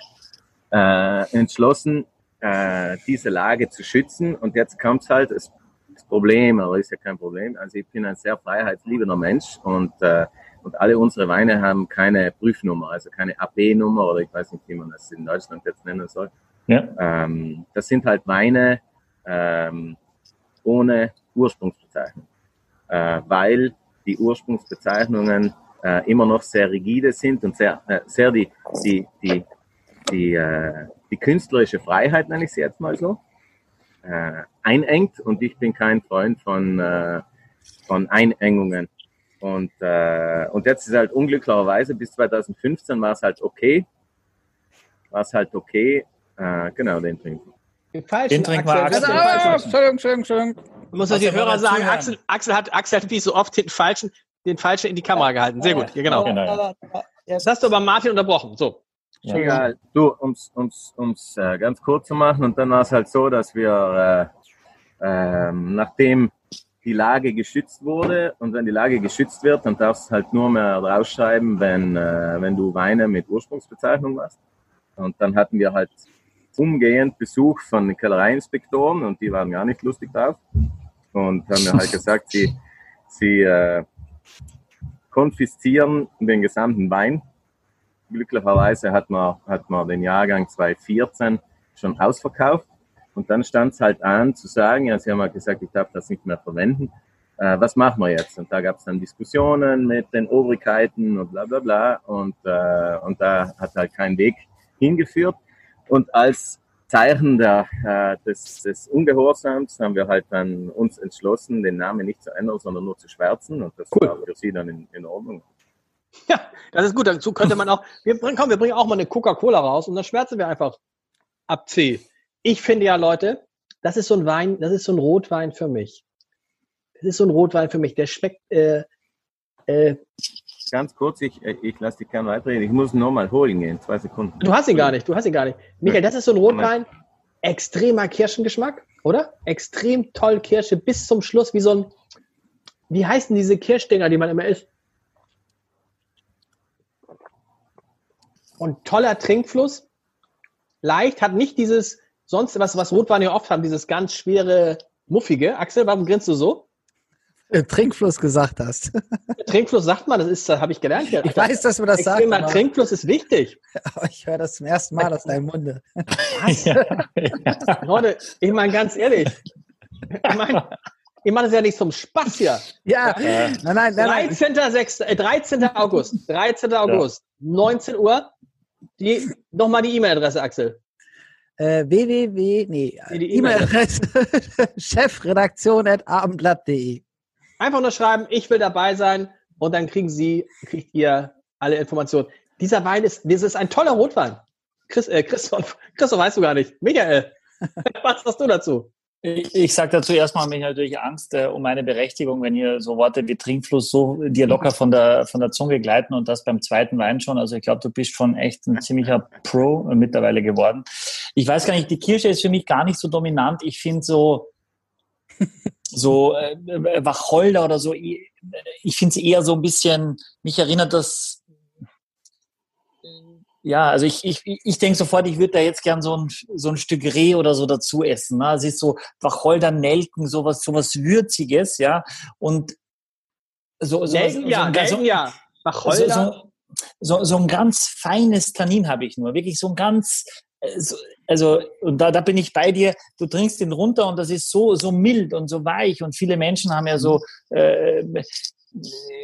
äh, entschlossen, äh, diese Lage zu schützen. Und jetzt kommt es halt, das Problem, aber ist ja kein Problem. Also ich bin ein sehr freiheitsliebender Mensch und, äh, und alle unsere Weine haben keine Prüfnummer, also keine AB-Nummer oder ich weiß nicht, wie man das in Deutschland jetzt nennen soll. Ja. Ähm, das sind halt Weine, ähm, ohne Ursprungsbezeichnung, äh, weil die Ursprungsbezeichnungen äh, immer noch sehr rigide sind und sehr, äh, sehr die, die, die, die, äh, die künstlerische Freiheit, nenne ich sie jetzt mal so, äh, einengt und ich bin kein Freund von, äh, von Einengungen. Und, äh, und jetzt ist halt unglücklicherweise, bis 2015 war es halt okay, war es halt okay, äh, genau, den trinken. Den falschen den trinken wir Axel. Axel. Oh, Entschuldigung, Entschuldigung, Entschuldigung. Muss man die Hörer sagen, Axel, Axel, hat, Axel hat wie so oft den falschen, den falschen in die Kamera gehalten. Sehr gut, ja, genau. genau. Jetzt hast du aber Martin unterbrochen. So. Ja. Egal. Du, ums, ums, ums äh, ganz kurz zu machen, und dann war es halt so, dass wir, äh, äh, nachdem die Lage geschützt wurde, und wenn die Lage geschützt wird, dann darfst du halt nur mehr draufschreiben, wenn, äh, wenn du Weine mit Ursprungsbezeichnung machst. Und dann hatten wir halt umgehend Besuch von Kellereiinspektoren und die waren gar nicht lustig drauf und haben mir halt gesagt, sie, sie äh, konfiszieren den gesamten Wein. Glücklicherweise hat man, hat man den Jahrgang 2014 schon ausverkauft und dann stand es halt an zu sagen, ja, sie haben halt gesagt, ich darf das nicht mehr verwenden. Äh, was machen wir jetzt? Und da gab es dann Diskussionen mit den Obrigkeiten und bla bla bla und, äh, und da hat halt kein Weg hingeführt. Und als Zeichen der, äh, des, des Ungehorsams haben wir halt dann uns entschlossen, den Namen nicht zu ändern, sondern nur zu schwärzen. Und das cool. war für sie dann in, in Ordnung. Ja, das ist gut. Dazu könnte man auch, wir bringen, komm, wir bringen auch mal eine Coca-Cola raus und dann schwärzen wir einfach ab C. Ich finde ja, Leute, das ist so ein Wein, das ist so ein Rotwein für mich. Das ist so ein Rotwein für mich. Der schmeckt, äh, äh, ganz kurz, ich, äh, ich lasse dich gerne weiterreden. Ich muss ihn nochmal holen gehen, zwei Sekunden. Du hast ihn gar nicht, du hast ihn gar nicht. Michael, das ist so ein Rotwein, extremer Kirschengeschmack, oder? Extrem toll Kirsche bis zum Schluss, wie so ein, wie heißen diese Kirschdinger, die man immer isst? Und toller Trinkfluss, leicht, hat nicht dieses, sonst was, was Rotwein ja oft haben, dieses ganz schwere, muffige. Axel, warum grinst du so? Trinkfluss gesagt hast. Trinkfluss sagt man, das ist, habe ich gelernt. Ja. Ich weiß, dass man das sagt. Mal, Trinkfluss ist wichtig. Ich höre das zum ersten Mal aus deinem Munde. Was? Ja, ja. Leute, ich meine ganz ehrlich, ich meine, ich mache das ja nicht zum Spaß hier. Ja, ja. nein, nein, nein. 13. 6, äh, 13. August, 13. August, 19 Uhr. Die, nochmal die E-Mail-Adresse, Axel. Äh, www, nee, E-Mail-Adresse chefredaktion at abendblatt.de. Einfach nur schreiben, ich will dabei sein und dann kriegen Sie, kriegt ihr alle Informationen. Dieser Wein ist, das ist ein toller Rotwein. Chris, äh, Christoph, Christoph weißt du gar nicht. Michael, was hast du dazu? Ich, ich sage dazu erstmal, mich natürlich Angst äh, um meine Berechtigung, wenn hier so Worte wie Trinkfluss so dir locker von der, von der Zunge gleiten und das beim zweiten Wein schon. Also ich glaube, du bist schon echt ein ziemlicher Pro mittlerweile geworden. Ich weiß gar nicht, die Kirsche ist für mich gar nicht so dominant. Ich finde so, so äh, Wacholder oder so, ich finde es eher so ein bisschen, mich erinnert das, ja, also ich, ich, ich denke sofort, ich würde da jetzt gern so ein, so ein Stück Reh oder so dazu essen. Ne? Es ist so Wacholder, Nelken, sowas, sowas Würziges, ja. Und so, so, Nelken, so, ja, so, Nelken, ja. Wacholder. So, so, so ein ganz feines Tannin habe ich nur. Wirklich so ein ganz, also, und da, da bin ich bei dir, du trinkst ihn runter und das ist so, so mild und so weich und viele Menschen haben ja so, äh,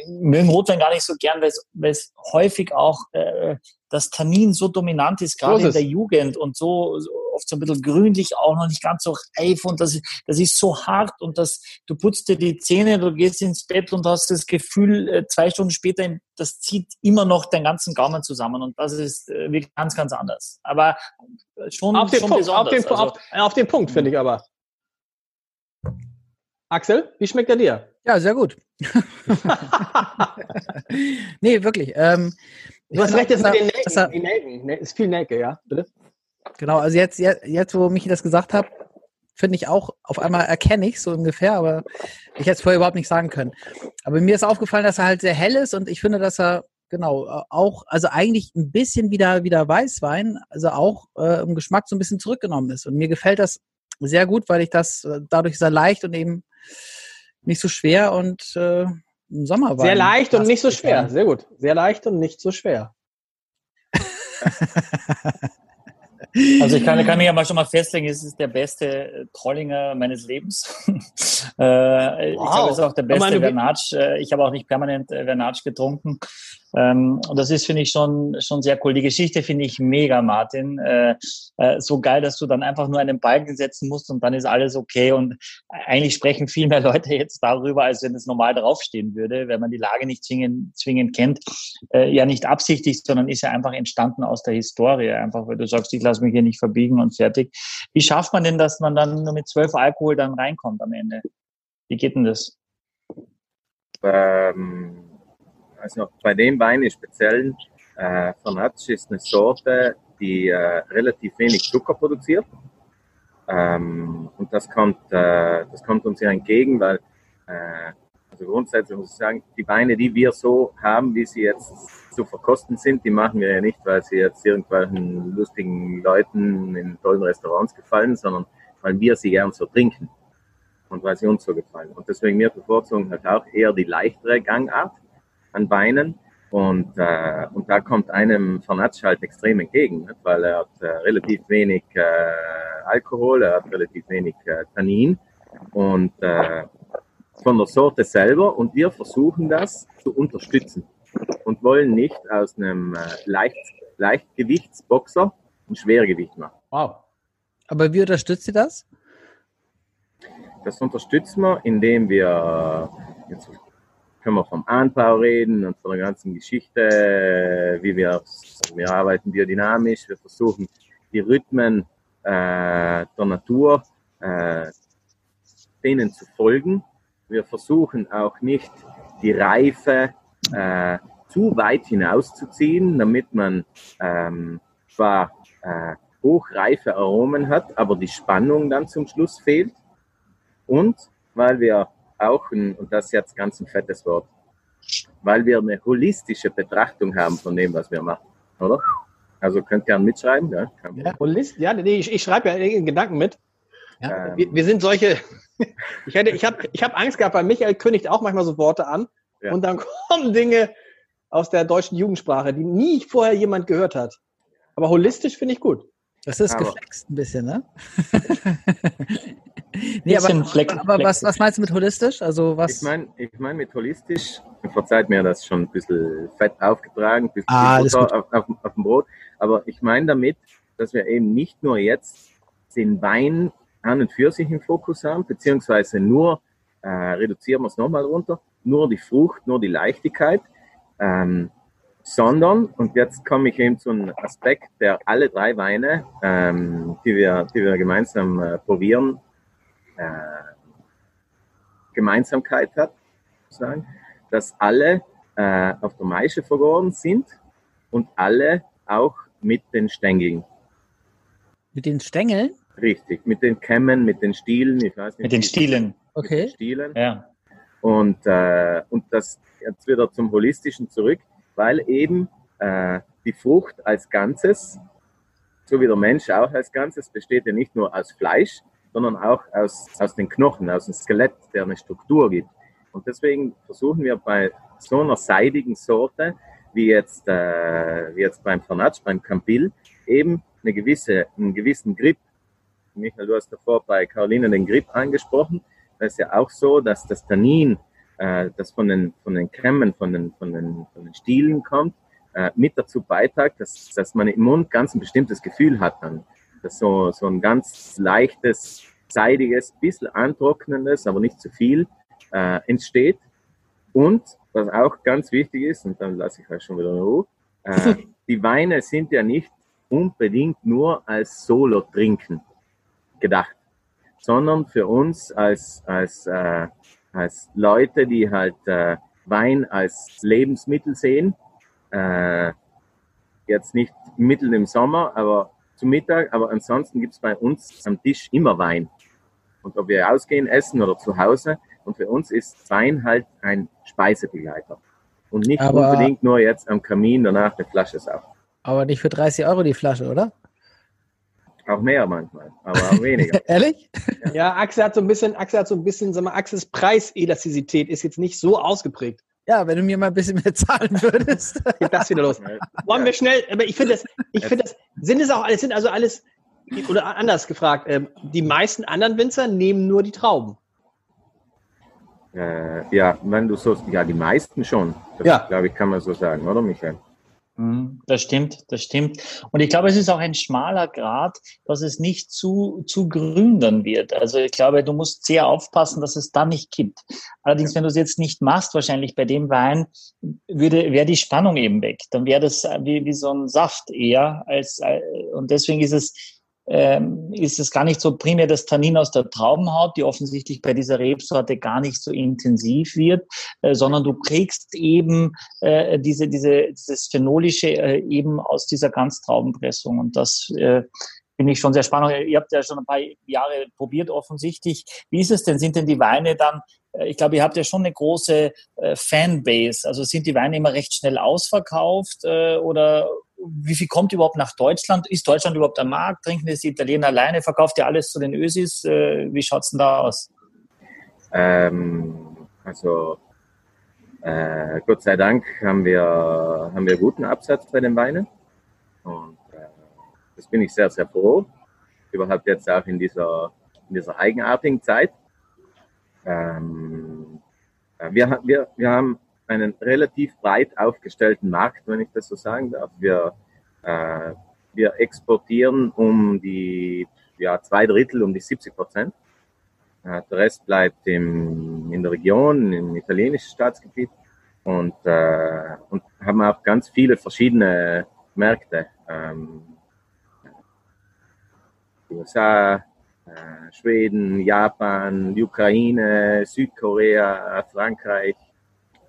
mögen Rotwein gar nicht so gern, weil es häufig auch äh, das Tannin so dominant ist, gerade in der Jugend und so, so, oft so ein bisschen grünlich, auch noch nicht ganz so reif und das, das ist so hart und das, du putzt dir die Zähne, du gehst ins Bett und hast das Gefühl, äh, zwei Stunden später, das zieht immer noch den ganzen Gaumen zusammen und das ist äh, wirklich ganz, ganz anders. Aber schon, auf den schon Punkt, besonders. Auf den, also, auf, auf den Punkt, finde ich aber. Axel, wie schmeckt er dir? Ja, sehr gut. nee, wirklich. Ähm, du hast recht, das mit den Nelken. Die Nelken. Ne, ist viel Nelke, ja, bitte? Genau, also jetzt, jetzt, jetzt wo Michi das gesagt hat, finde ich auch, auf einmal erkenne ich so ungefähr, aber ich hätte es vorher überhaupt nicht sagen können. Aber mir ist aufgefallen, dass er halt sehr hell ist und ich finde, dass er genau auch, also eigentlich ein bisschen wieder, wieder Weißwein, also auch äh, im Geschmack so ein bisschen zurückgenommen ist. Und mir gefällt das sehr gut, weil ich das äh, dadurch sehr leicht und eben nicht so schwer und äh, im Sommer war. Sehr leicht und nicht so schwer. Sehr gut. Sehr leicht und nicht so schwer. Also ich kann, kann mich aber schon mal festlegen, es ist der beste äh, Trollinger meines Lebens. äh, wow. Ich glaube, es ist auch der beste Vernatsch. Äh, ich habe auch nicht permanent äh, Vernatsch getrunken. Ähm, und das ist, finde ich, schon, schon sehr cool. Die Geschichte finde ich mega, Martin. Äh, äh, so geil, dass du dann einfach nur einen Balken setzen musst und dann ist alles okay. Und eigentlich sprechen viel mehr Leute jetzt darüber, als wenn es normal draufstehen würde, wenn man die Lage nicht zwingend, zwingend kennt. Äh, ja, nicht absichtlich, sondern ist ja einfach entstanden aus der Historie. Einfach, weil du sagst, ich lasse mich hier nicht verbiegen und fertig. Wie schafft man denn, dass man dann nur mit zwölf Alkohol dann reinkommt am Ende? Wie geht denn das? Ähm also bei dem Wein im Speziellen, äh, Fernatsch ist eine Sorte, die äh, relativ wenig Zucker produziert. Ähm, und das kommt, äh, das kommt uns ja entgegen, weil äh, also grundsätzlich muss ich sagen, die Weine, die wir so haben, wie sie jetzt zu verkosten sind, die machen wir ja nicht, weil sie jetzt irgendwelchen lustigen Leuten in tollen Restaurants gefallen, sondern weil wir sie gern so trinken und weil sie uns so gefallen. Und deswegen wir bevorzugen halt auch eher die leichtere Gangart an Weinen. Und, äh, und da kommt einem Fernatsch halt extrem entgegen, nicht? weil er hat äh, relativ wenig äh, Alkohol, er hat relativ wenig äh, Tannin und äh, von der Sorte selber. Und wir versuchen das zu unterstützen und wollen nicht aus einem äh, Leicht, Leichtgewichtsboxer ein Schwergewicht machen. Wow. Aber wie unterstützt ihr das? Das unterstützen wir, indem wir jetzt können wir vom Anbau reden und von der ganzen Geschichte, wie wir, wir arbeiten biodynamisch, wir versuchen die Rhythmen äh, der Natur äh, denen zu folgen. Wir versuchen auch nicht die Reife äh, zu weit hinauszuziehen, damit man ähm, zwar äh, hochreife Aromen hat, aber die Spannung dann zum Schluss fehlt. Und weil wir auch, ein, und das ist jetzt ganz ein fettes Wort, weil wir eine holistische Betrachtung haben von dem, was wir machen, oder? Also könnt ihr mitschreiben, ja? ja Holist, ja, nee, ich, ich schreibe ja in Gedanken mit. Ja. Ähm, wir, wir, sind solche, ich, hätte, ich habe ich hab Angst gehabt, weil Michael kündigt auch manchmal so Worte an ja. und dann kommen Dinge aus der deutschen Jugendsprache, die nie vorher jemand gehört hat. Aber holistisch finde ich gut. Das ist aber, geflext ein bisschen, ne? nee, aber, Fleck, aber was, was meinst du mit holistisch? Also was? Ich meine ich mein mit holistisch, verzeiht mir das schon ein bisschen fett aufgetragen, ein bisschen ah, auf, auf, auf, dem Brot. Aber ich meine damit, dass wir eben nicht nur jetzt den Wein an und für sich im Fokus haben, beziehungsweise nur, äh, reduzieren wir es nochmal runter, nur die Frucht, nur die Leichtigkeit, ähm, sondern, und jetzt komme ich eben zu einem Aspekt, der alle drei Weine, ähm, die, wir, die wir gemeinsam äh, probieren, äh, Gemeinsamkeit hat, sagen, dass alle äh, auf der Maische vergoren sind und alle auch mit den Stängeln. Mit den Stängeln? Richtig, mit den Kämmen, mit den Stielen, ich weiß nicht. Mit den Stielen. Okay. Mit den Stielen. Ja. Und, äh, und das jetzt wieder zum Holistischen zurück weil eben äh, die Frucht als Ganzes, so wie der Mensch auch als Ganzes, besteht ja nicht nur aus Fleisch, sondern auch aus, aus den Knochen, aus dem Skelett, der eine Struktur gibt. Und deswegen versuchen wir bei so einer seidigen Sorte, wie jetzt, äh, wie jetzt beim Fernatsch, beim Campil, eben eine gewisse, einen gewissen Grip. Michael, du hast davor bei Caroline den Grip angesprochen. Das ist ja auch so, dass das Tannin äh, das von den, von den Kämmen, von den, von den, von den Stielen kommt, äh, mit dazu beiträgt, dass, dass man im Mund ganz ein bestimmtes Gefühl hat dann. Das so, so ein ganz leichtes, seidiges, bisschen antrocknendes, aber nicht zu viel äh, entsteht. Und was auch ganz wichtig ist, und dann lasse ich euch schon wieder in Ruhe, äh, die Weine sind ja nicht unbedingt nur als Solo-Trinken gedacht, sondern für uns als, als, äh, als Leute, die halt äh, Wein als Lebensmittel sehen, äh, jetzt nicht mitten im Sommer, aber zum Mittag, aber ansonsten gibt es bei uns am Tisch immer Wein. Und ob wir ausgehen, essen oder zu Hause. Und für uns ist Wein halt ein Speisebegleiter. Und nicht aber, unbedingt nur jetzt am Kamin danach eine Flasche saufen. Aber nicht für 30 Euro die Flasche, oder? Auch mehr manchmal, aber auch weniger. Ehrlich? Ja. ja, Axel hat so ein bisschen, Axel hat so ein bisschen, sag mal, Axels Preiselastizität ist jetzt nicht so ausgeprägt. Ja, wenn du mir mal ein bisschen mehr zahlen würdest. Geht das wieder los. Wollen wir schnell, aber ich finde das, ich finde das, sind es auch alles, sind also alles, oder anders gefragt, ähm, die meisten anderen Winzer nehmen nur die Trauben. Äh, ja, wenn du so, ja, die meisten schon. Das, ja. glaube ich, kann man so sagen, oder Michael? Mhm, das stimmt, das stimmt. Und ich glaube, es ist auch ein schmaler Grad, dass es nicht zu, zu grün dann wird. Also ich glaube, du musst sehr aufpassen, dass es da nicht kippt. Allerdings, wenn du es jetzt nicht machst, wahrscheinlich bei dem Wein, würde, wäre die Spannung eben weg. Dann wäre das wie, wie so ein Saft eher als, äh, und deswegen ist es, ähm, ist es gar nicht so primär das Tannin aus der Traubenhaut, die offensichtlich bei dieser Rebsorte gar nicht so intensiv wird, äh, sondern du kriegst eben äh, diese, diese, dieses Phenolische äh, eben aus dieser Ganztraubenpressung. Und das äh, finde ich schon sehr spannend. Ihr habt ja schon ein paar Jahre probiert offensichtlich. Wie ist es denn? Sind denn die Weine dann ich glaube, ihr habt ja schon eine große Fanbase. Also sind die Weine immer recht schnell ausverkauft oder wie viel kommt überhaupt nach Deutschland? Ist Deutschland überhaupt am Markt? Trinken das die Italiener alleine? Verkauft ihr alles zu den Ösis? Äh, wie schaut es denn da aus? Ähm, also äh, Gott sei Dank haben wir, haben wir guten Absatz bei den Weinen. Und äh, das bin ich sehr, sehr froh. Überhaupt jetzt auch in dieser, in dieser eigenartigen Zeit. Ähm, äh, wir, wir, wir haben einen relativ breit aufgestellten Markt, wenn ich das so sagen darf. Wir, äh, wir exportieren um die ja, zwei Drittel, um die 70 Prozent. Äh, der Rest bleibt im, in der Region, im italienischen Staatsgebiet und, äh, und haben auch ganz viele verschiedene Märkte. Ähm, USA, äh, Schweden, Japan, Ukraine, Südkorea, Frankreich,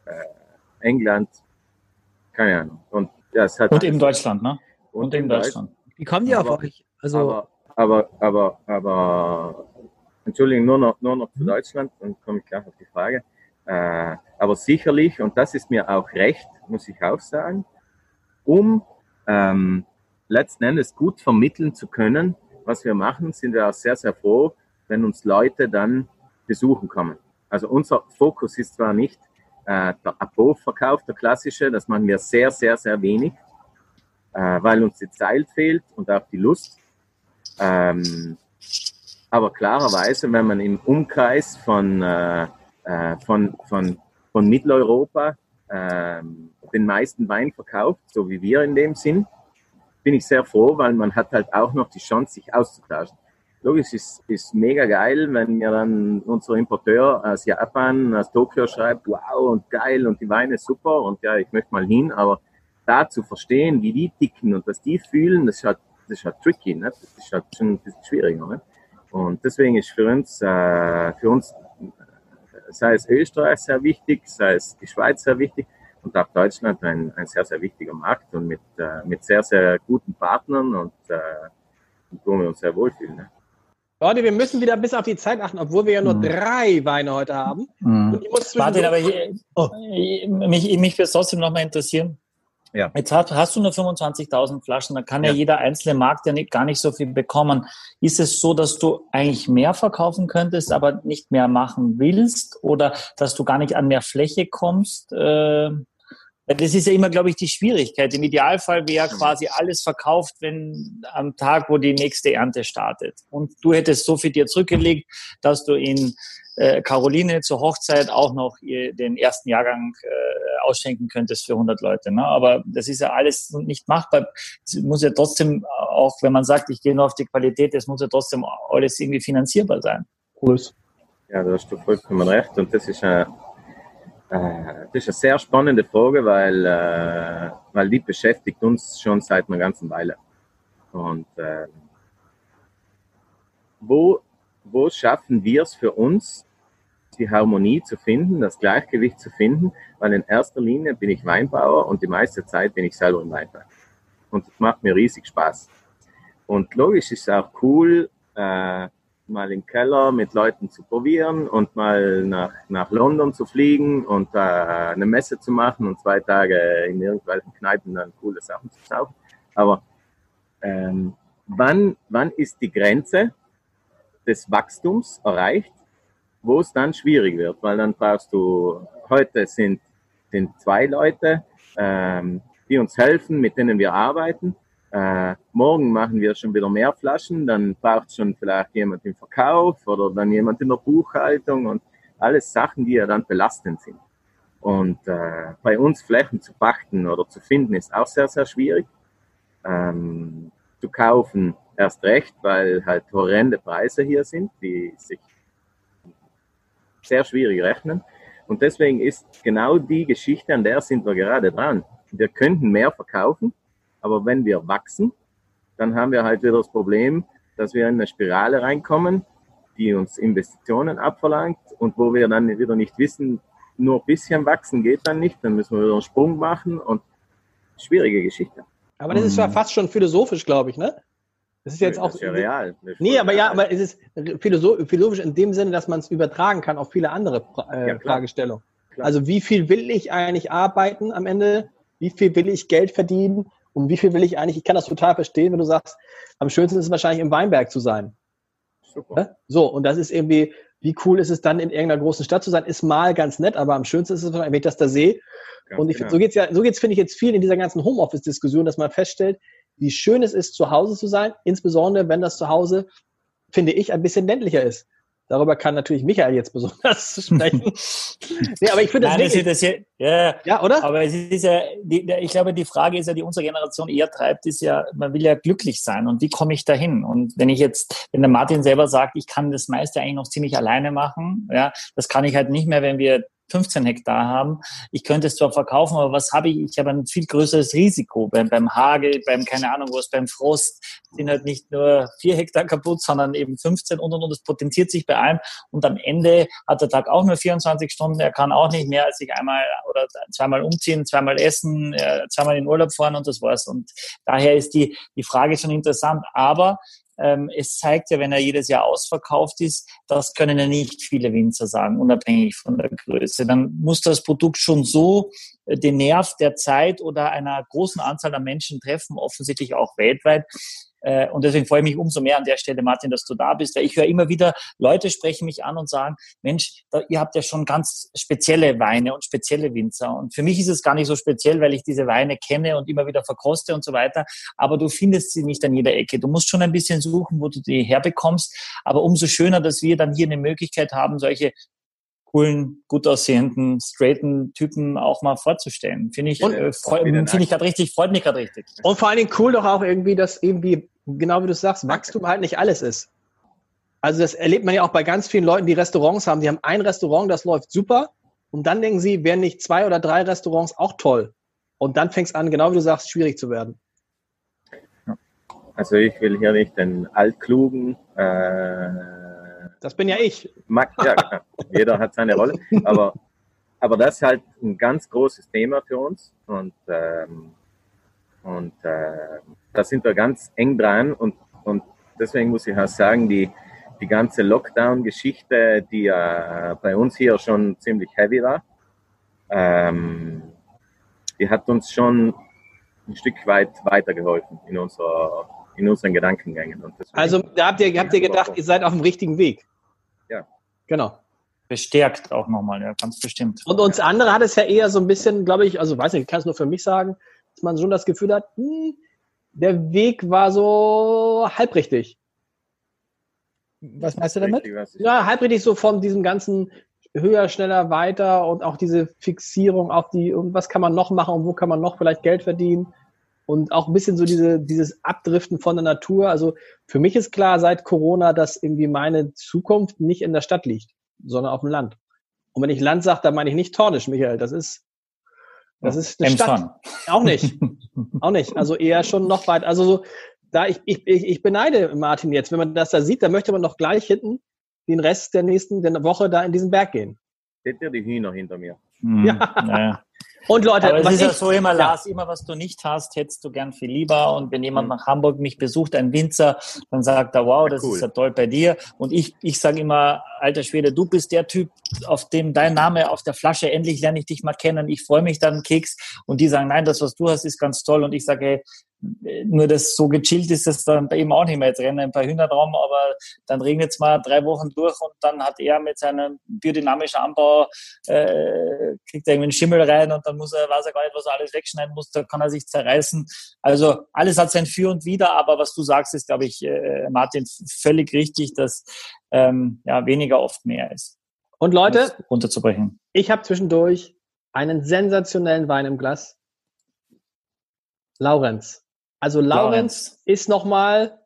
äh, England, keine Ahnung. Und, ja, es hat und in Deutschland, ne? Und, und in Deutschland. Wie kommen die aber, auf euch? Also aber, aber, aber, aber, Entschuldigung, nur noch, nur noch zu mhm. Deutschland, dann komme ich gleich auf die Frage. Äh, aber sicherlich, und das ist mir auch recht, muss ich auch sagen, um ähm, letzten Endes gut vermitteln zu können, was wir machen, sind wir auch sehr, sehr froh, wenn uns Leute dann besuchen kommen. Also unser Fokus ist zwar nicht äh, der Abo-Verkauf, der klassische, das machen wir sehr, sehr, sehr wenig, äh, weil uns die Zeit fehlt und auch die Lust. Ähm, aber klarerweise, wenn man im Umkreis von, äh, äh von, von, von Mitteleuropa äh, den meisten Wein verkauft, so wie wir in dem Sinn, bin ich sehr froh, weil man hat halt auch noch die Chance, sich auszutauschen logisch ist, ist mega geil, wenn mir dann unser Importeur aus Japan, aus Tokio schreibt, wow und geil und die Weine super und ja, ich möchte mal hin, aber da zu verstehen, wie die ticken und was die fühlen, das ist halt, das ist halt tricky, ne? das ist halt schon ein bisschen schwieriger. Ne? Und deswegen ist für uns, äh, für uns, sei es Österreich sehr wichtig, sei es die Schweiz sehr wichtig und auch Deutschland ein, ein sehr, sehr wichtiger Markt und mit, äh, mit sehr, sehr guten Partnern und äh, wo wir uns sehr wohlfühlen. Ne? Leute, wir müssen wieder bis auf die Zeit achten, obwohl wir ja nur mhm. drei Weine heute haben. Mhm. Warte, aber hier, oh. mich, mich würde es trotzdem nochmal interessieren. Ja. Jetzt hast, hast du nur 25.000 Flaschen, da kann ja. ja. jeder einzelne Markt ja nicht, gar nicht so viel bekommen. Ist es so, dass du eigentlich mehr verkaufen könntest, aber nicht mehr machen willst oder dass du gar nicht an mehr Fläche kommst? Äh, das ist ja immer, glaube ich, die Schwierigkeit. Im Idealfall wäre quasi alles verkauft, wenn am Tag, wo die nächste Ernte startet. Und du hättest so viel dir zurückgelegt, dass du in äh, Caroline zur Hochzeit auch noch ihr, den ersten Jahrgang äh, ausschenken könntest für 100 Leute. Ne? Aber das ist ja alles nicht machbar. Es muss ja trotzdem auch, wenn man sagt, ich gehe nur auf die Qualität, es muss ja trotzdem alles irgendwie finanzierbar sein. Cool. Ja, da hast du vollkommen recht. Und das ist eine, äh, das ist eine sehr spannende Frage, weil, äh, weil die beschäftigt uns schon seit einer ganzen Weile. Und äh, wo, wo schaffen wir es für uns, die Harmonie zu finden, das Gleichgewicht zu finden, weil in erster Linie bin ich Weinbauer und die meiste Zeit bin ich selber im Weinberg. Und das macht mir riesig Spaß. Und logisch ist es auch cool, äh, mal im Keller mit Leuten zu probieren und mal nach, nach London zu fliegen und äh, eine Messe zu machen und zwei Tage in irgendwelchen Kneipen dann coole Sachen zu saufen. Aber ähm, wann, wann ist die Grenze des Wachstums erreicht, wo es dann schwierig wird, weil dann brauchst du, heute sind, sind zwei Leute, ähm, die uns helfen, mit denen wir arbeiten. Äh, morgen machen wir schon wieder mehr Flaschen, dann braucht schon vielleicht jemand im Verkauf oder dann jemand in der Buchhaltung und alles Sachen, die ja dann belastend sind. Und äh, bei uns Flächen zu pachten oder zu finden, ist auch sehr, sehr schwierig. Ähm, zu kaufen erst recht, weil halt horrende Preise hier sind, die sich sehr schwierig rechnen. Und deswegen ist genau die Geschichte, an der sind wir gerade dran. Wir könnten mehr verkaufen, aber wenn wir wachsen, dann haben wir halt wieder das Problem, dass wir in eine Spirale reinkommen, die uns Investitionen abverlangt und wo wir dann wieder nicht wissen, nur ein bisschen wachsen geht dann nicht, dann müssen wir wieder einen Sprung machen und schwierige Geschichte. Aber das ist ja mhm. fast schon philosophisch, glaube ich, ne? Das ist jetzt nee, auch. Das ist ja real. Nee, aber real. ja, aber es ist philosophisch in dem Sinne, dass man es übertragen kann auf viele andere äh, ja, Fragestellungen. Also wie viel will ich eigentlich arbeiten am Ende? Wie viel will ich Geld verdienen? Und wie viel will ich eigentlich? Ich kann das total verstehen, wenn du sagst, am schönsten ist es wahrscheinlich im Weinberg zu sein. Super. Ja? So, und das ist irgendwie, wie cool ist es dann in irgendeiner großen Stadt zu sein? Ist mal ganz nett, aber am schönsten ist es, wenn ich das da sehe. Ganz und ich, genau. so geht's ja, so geht's, finde ich, jetzt viel in dieser ganzen Homeoffice-Diskussion, dass man feststellt, wie schön es ist, zu Hause zu sein, insbesondere wenn das zu Hause, finde ich, ein bisschen ländlicher ist. Darüber kann natürlich Michael jetzt besonders sprechen. nee, aber ich finde das, Nein, das, das ja, ja, ja, oder? Aber es ist ja, die, ich glaube, die Frage ist ja, die unsere Generation eher treibt, ist ja, man will ja glücklich sein und wie komme ich dahin? Und wenn ich jetzt, wenn der Martin selber sagt, ich kann das meiste eigentlich noch ziemlich alleine machen, ja, das kann ich halt nicht mehr, wenn wir 15 Hektar haben. Ich könnte es zwar verkaufen, aber was habe ich? Ich habe ein viel größeres Risiko beim, beim Hagel, beim, keine Ahnung was, beim Frost sind halt nicht nur vier Hektar kaputt, sondern eben 15 und und und. Es potenziert sich bei allem. Und am Ende hat der Tag auch nur 24 Stunden. Er kann auch nicht mehr als sich einmal oder zweimal umziehen, zweimal essen, äh, zweimal in Urlaub fahren und das war's. Und daher ist die, die Frage schon interessant. Aber es zeigt ja, wenn er jedes Jahr ausverkauft ist, das können ja nicht viele Winzer sagen, unabhängig von der Größe. Dann muss das Produkt schon so äh, den Nerv der Zeit oder einer großen Anzahl an Menschen treffen, offensichtlich auch weltweit, äh, und deswegen freue ich mich umso mehr an der Stelle, Martin, dass du da bist, weil ich höre immer wieder, Leute sprechen mich an und sagen, Mensch, da, ihr habt ja schon ganz spezielle Weine und spezielle Winzer. Und für mich ist es gar nicht so speziell, weil ich diese Weine kenne und immer wieder verkoste und so weiter. Aber du findest sie nicht an jeder Ecke. Du musst schon ein bisschen suchen, wo du die herbekommst. Aber umso schöner, dass wir dann hier eine Möglichkeit haben, solche coolen, gut aussehenden, straighten Typen auch mal vorzustellen. Finde ich, äh, finde ich gerade richtig, freut mich gerade richtig. Und vor allen Dingen cool doch auch irgendwie, dass irgendwie genau wie du sagst, Wachstum halt nicht alles ist. Also das erlebt man ja auch bei ganz vielen Leuten, die Restaurants haben. Die haben ein Restaurant, das läuft super. Und dann denken sie, wären nicht zwei oder drei Restaurants auch toll. Und dann fängt es an, genau wie du sagst, schwierig zu werden. Also ich will hier nicht den Altklugen. Äh, das bin ja ich. Mag, ja, jeder hat seine Rolle. Aber, aber das ist halt ein ganz großes Thema für uns. Und ähm, und äh, da sind wir ganz eng dran und, und deswegen muss ich auch sagen, die, die ganze Lockdown-Geschichte, die ja bei uns hier schon ziemlich heavy war, ähm, die hat uns schon ein Stück weit weitergeholfen in, unserer, in unseren Gedankengängen. also da habt ihr, habt ihr gedacht, ihr seid auf dem richtigen Weg. Genau. Bestärkt auch nochmal, ja, ganz bestimmt. Und uns andere hat es ja eher so ein bisschen, glaube ich, also weiß nicht, ich kann es nur für mich sagen, dass man schon das Gefühl hat, hm, der Weg war so halbrichtig. Was meinst du damit? Richtig, ja, halb richtig so von diesem ganzen höher, schneller, weiter und auch diese Fixierung auf die, und was kann man noch machen und wo kann man noch vielleicht Geld verdienen und auch ein bisschen so diese, dieses Abdriften von der Natur. Also für mich ist klar seit Corona, dass irgendwie meine Zukunft nicht in der Stadt liegt, sondern auf dem Land. Und wenn ich Land sage, dann meine ich nicht Tornisch, Michael. Das ist, das ist eine Stadt. Auch nicht. auch nicht. Also eher schon noch weit. Also so, da ich, ich, ich beneide Martin jetzt, wenn man das da sieht, dann möchte man doch gleich hinten den Rest der nächsten der Woche da in diesen Berg gehen. Seht ihr die Hühner hinter mir? Mhm. Ja. Naja. Und Leute, Aber es ist ja so immer, Lars, immer was du nicht hast, hättest du gern viel lieber. Und wenn jemand mhm. nach Hamburg mich besucht, ein Winzer, dann sagt er, wow, das ja, cool. ist ja toll bei dir. Und ich, ich sage immer, alter Schwede, du bist der Typ, auf dem dein Name auf der Flasche, endlich lerne ich dich mal kennen. Ich freue mich dann, Keks. Und die sagen, nein, das, was du hast, ist ganz toll. Und ich sage, hey, nur das so gechillt ist es dann bei ihm auch nicht mehr. Jetzt rennen ein paar Hühner drum, aber dann regnet es mal drei Wochen durch und dann hat er mit seinem biodynamischen Anbau, äh, kriegt er irgendwie einen Schimmel rein und dann muss er, weiß er gar nicht, was er alles wegschneiden muss, da kann er sich zerreißen. Also alles hat sein Für und Wider, aber was du sagst, ist, glaube ich, äh, Martin, völlig richtig, dass ähm, ja, weniger oft mehr ist. Und Leute, runterzubrechen. Ich habe zwischendurch einen sensationellen Wein im Glas. Laurenz. Also Laurenz, ist nochmal,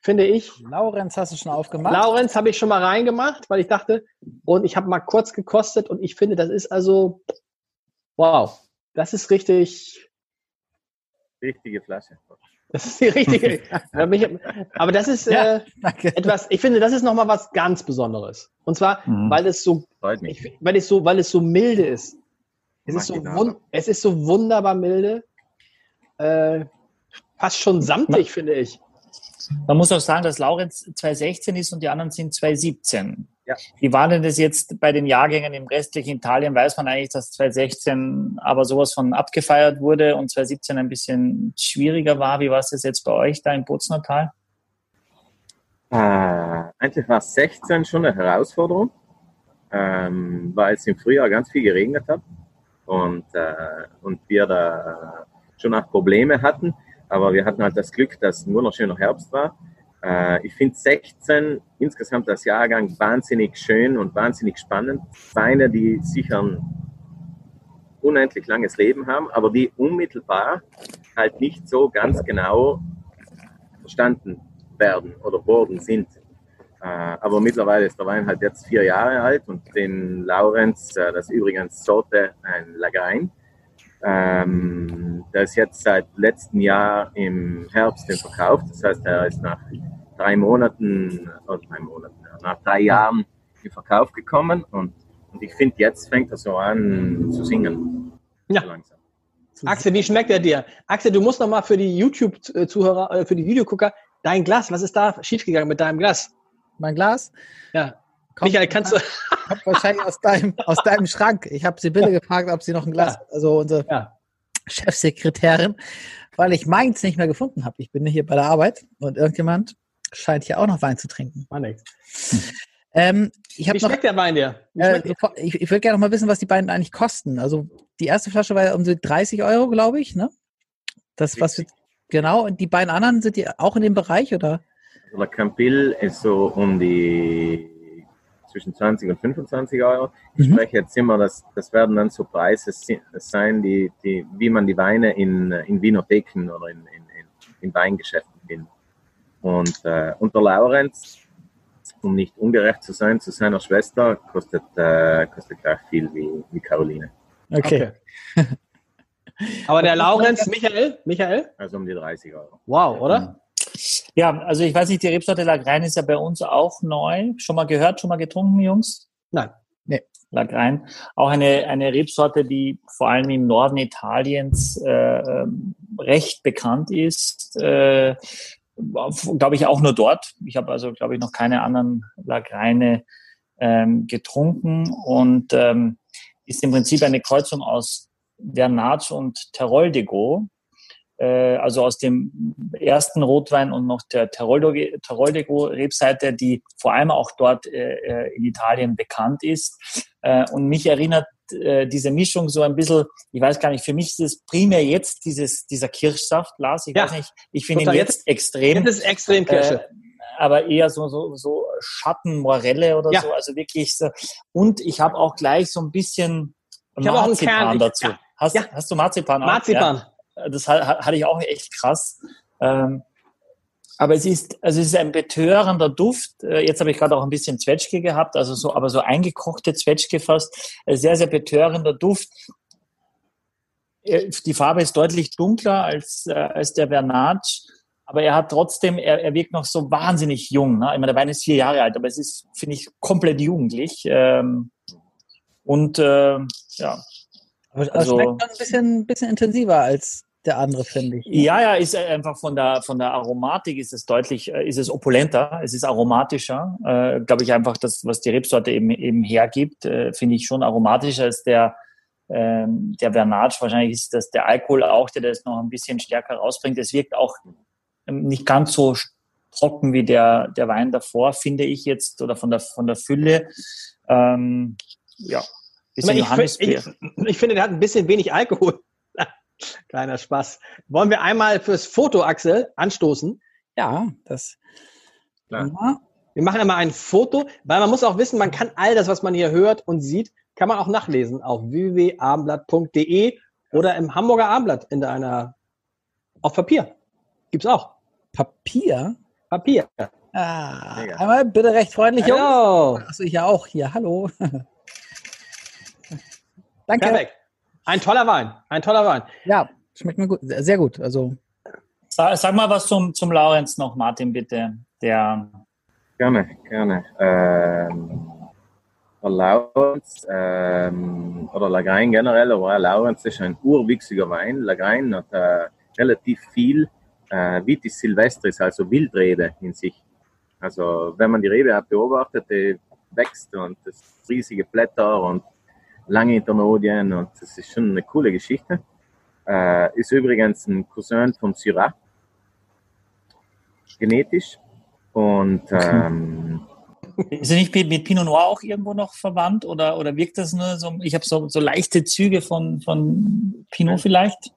finde ich. Laurenz hast du schon aufgemacht? Laurenz habe ich schon mal reingemacht, weil ich dachte, und ich habe mal kurz gekostet und ich finde, das ist also, wow, das ist richtig. Richtige Flasche. Das ist die richtige. aber das ist ja, äh, etwas, ich finde, das ist nochmal was ganz Besonderes. Und zwar, mhm. weil es so, ich, weil es so, weil es so milde ist. Es ist so, es ist so wunderbar milde. Äh, fast schon samtig, finde ich. Man muss auch sagen, dass Laurenz 2016 ist und die anderen sind 2017. Ja. Wie war denn das jetzt bei den Jahrgängen im restlichen Italien? Weiß man eigentlich, dass 2016 aber sowas von abgefeiert wurde und 2017 ein bisschen schwieriger war? Wie war es das jetzt bei euch da im Bozner Tal? Äh, eigentlich war 16 schon eine Herausforderung, ähm, weil es im Frühjahr ganz viel geregnet hat und, äh, und wir da schon auch Probleme hatten. Aber wir hatten halt das Glück, dass ein wunderschöner Herbst war. Äh, ich finde 16 insgesamt das Jahrgang wahnsinnig schön und wahnsinnig spannend. Weine, die sicher ein unendlich langes Leben haben, aber die unmittelbar halt nicht so ganz genau verstanden werden oder worden sind. Äh, aber mittlerweile ist der Wein halt jetzt vier Jahre alt und den Laurenz, äh, das übrigens Sorte ein Lagrein, ähm, der ist jetzt seit letztem Jahr im Herbst im Verkauf. Das heißt, er ist nach drei Monaten, oder drei Monaten, nach drei Jahren in Verkauf gekommen und, und ich finde, jetzt fängt er so an zu singen. Ja. langsam. Axel, wie schmeckt er dir? Axel, du musst noch mal für die YouTube-Zuhörer, äh, für die Videogucker, dein Glas, was ist da schiefgegangen mit deinem Glas? Mein Glas? Ja. Kommt, Michael, kannst du. Kommt wahrscheinlich aus deinem, aus deinem Schrank. Ich habe Sibylle gefragt, ob sie noch ein Glas, ja. also unsere ja. Chefsekretärin, weil ich meins nicht mehr gefunden habe. Ich bin hier bei der Arbeit und irgendjemand scheint hier auch noch Wein zu trinken. Mann, hm. ähm, ich Wie schmeckt der Wein dir? Äh, ich, ich würde gerne noch mal wissen, was die beiden eigentlich kosten. Also die erste Flasche war ja um so 30 Euro, glaube ich, ne? Das, was wir, genau, und die beiden anderen sind die auch in dem Bereich, oder? Also der Campil ist so um die zwischen 20 und 25 Euro. Ich mhm. spreche jetzt immer, dass das werden dann so Preise sein, die, die, wie man die Weine in, in Winotheken oder in, in, in Weingeschäften findet. Und, äh, und der Laurenz, um nicht ungerecht zu sein zu seiner Schwester, kostet, äh, kostet gleich viel wie, wie Caroline. Okay. okay. Aber der Laurenz, Michael, Michael? Also um die 30 Euro. Wow, oder? Ja, also ich weiß nicht, die Rebsorte Lagrein ist ja bei uns auch neu. Schon mal gehört, schon mal getrunken, Jungs? Nein. Nee. Lagrein. Auch eine, eine Rebsorte, die vor allem im Norden Italiens äh, ähm, recht bekannt ist. Äh, glaube ich auch nur dort. Ich habe also, glaube ich, noch keine anderen Lagreine ähm, getrunken und ähm, ist im Prinzip eine Kreuzung aus Vernat und Teroldego äh, also aus dem ersten Rotwein und noch der Teroldego-Rebseite, die vor allem auch dort äh, äh, in Italien bekannt ist. Äh, und mich erinnert äh, diese Mischung so ein bisschen, ich weiß gar nicht, für mich ist es primär jetzt dieses, dieser Kirschsaft, Lars, ich ja, weiß nicht, ich finde ihn jetzt extrem. Das ist extrem Kirsche. aber eher so, so, so Schattenmorelle oder ja. so. Also wirklich so. Und ich habe auch gleich so ein bisschen ich Marzipan dazu. Ja. Hast, hast du Marzipan auch? Marzipan. Das hatte ich auch echt krass. Ähm, aber es ist, also es ist ein betörender Duft. Äh, jetzt habe ich gerade auch ein bisschen Zwetschge gehabt, also so, aber so eingekochte Zwetschge fast. Sehr, sehr betörender Duft. Äh, die Farbe ist deutlich dunkler als, äh, als der Vernage, aber er hat trotzdem, er, er wirkt noch so wahnsinnig jung. Ne? Ich meine, der Wein ist vier Jahre alt, aber es ist, finde ich, komplett jugendlich. Ähm, und äh, ja. Aber also, schmeckt ein bisschen, bisschen intensiver als der andere, finde ich. Ja, ja, ist einfach von der, von der Aromatik ist es deutlich, äh, ist es opulenter, es ist aromatischer. Äh, Glaube ich einfach, das, was die Rebsorte eben, eben hergibt, äh, finde ich schon aromatischer als der, ähm, der Vernage. Wahrscheinlich ist das der Alkohol auch, der das noch ein bisschen stärker rausbringt. Es wirkt auch ähm, nicht ganz so trocken wie der, der Wein davor, finde ich jetzt, oder von der, von der Fülle. Ähm, ja, bisschen ich, ich, ich, finde, der hat ein bisschen wenig Alkohol. Kleiner Spaß. Wollen wir einmal fürs Foto, Axel, anstoßen? Ja, das. Klar. Wir machen einmal ein Foto, weil man muss auch wissen, man kann all das, was man hier hört und sieht, kann man auch nachlesen auf www.abendblatt.de oder im Hamburger Abendblatt in einer auf Papier. Gibt's auch. Papier? Papier. Ah, einmal bitte recht freundlich. Hallo. Achso, ich ja auch hier. Hallo. Danke. Perfekt. Ein toller Wein. Ein toller Wein. Ja, schmeckt mir gut. Sehr gut. Also. Sag, sag mal was zum, zum Laurenz noch, Martin, bitte. Der gerne, gerne. Ähm, Laurenz ähm, oder Lagrein generell, aber Laurenz ist ein urwüchsiger Wein. Lagrein hat äh, relativ viel äh, Vitis Silvestris, also Wildrede in sich. Also wenn man die Rebe beobachtet, die wächst und das riesige Blätter und lange Internodien und das ist schon eine coole Geschichte. Äh, ist übrigens ein Cousin vom Syrah, genetisch. Und ähm, ist er nicht mit Pinot Noir auch irgendwo noch verwandt oder, oder wirkt das nur so? Ich habe so, so leichte Züge von, von Pinot vielleicht.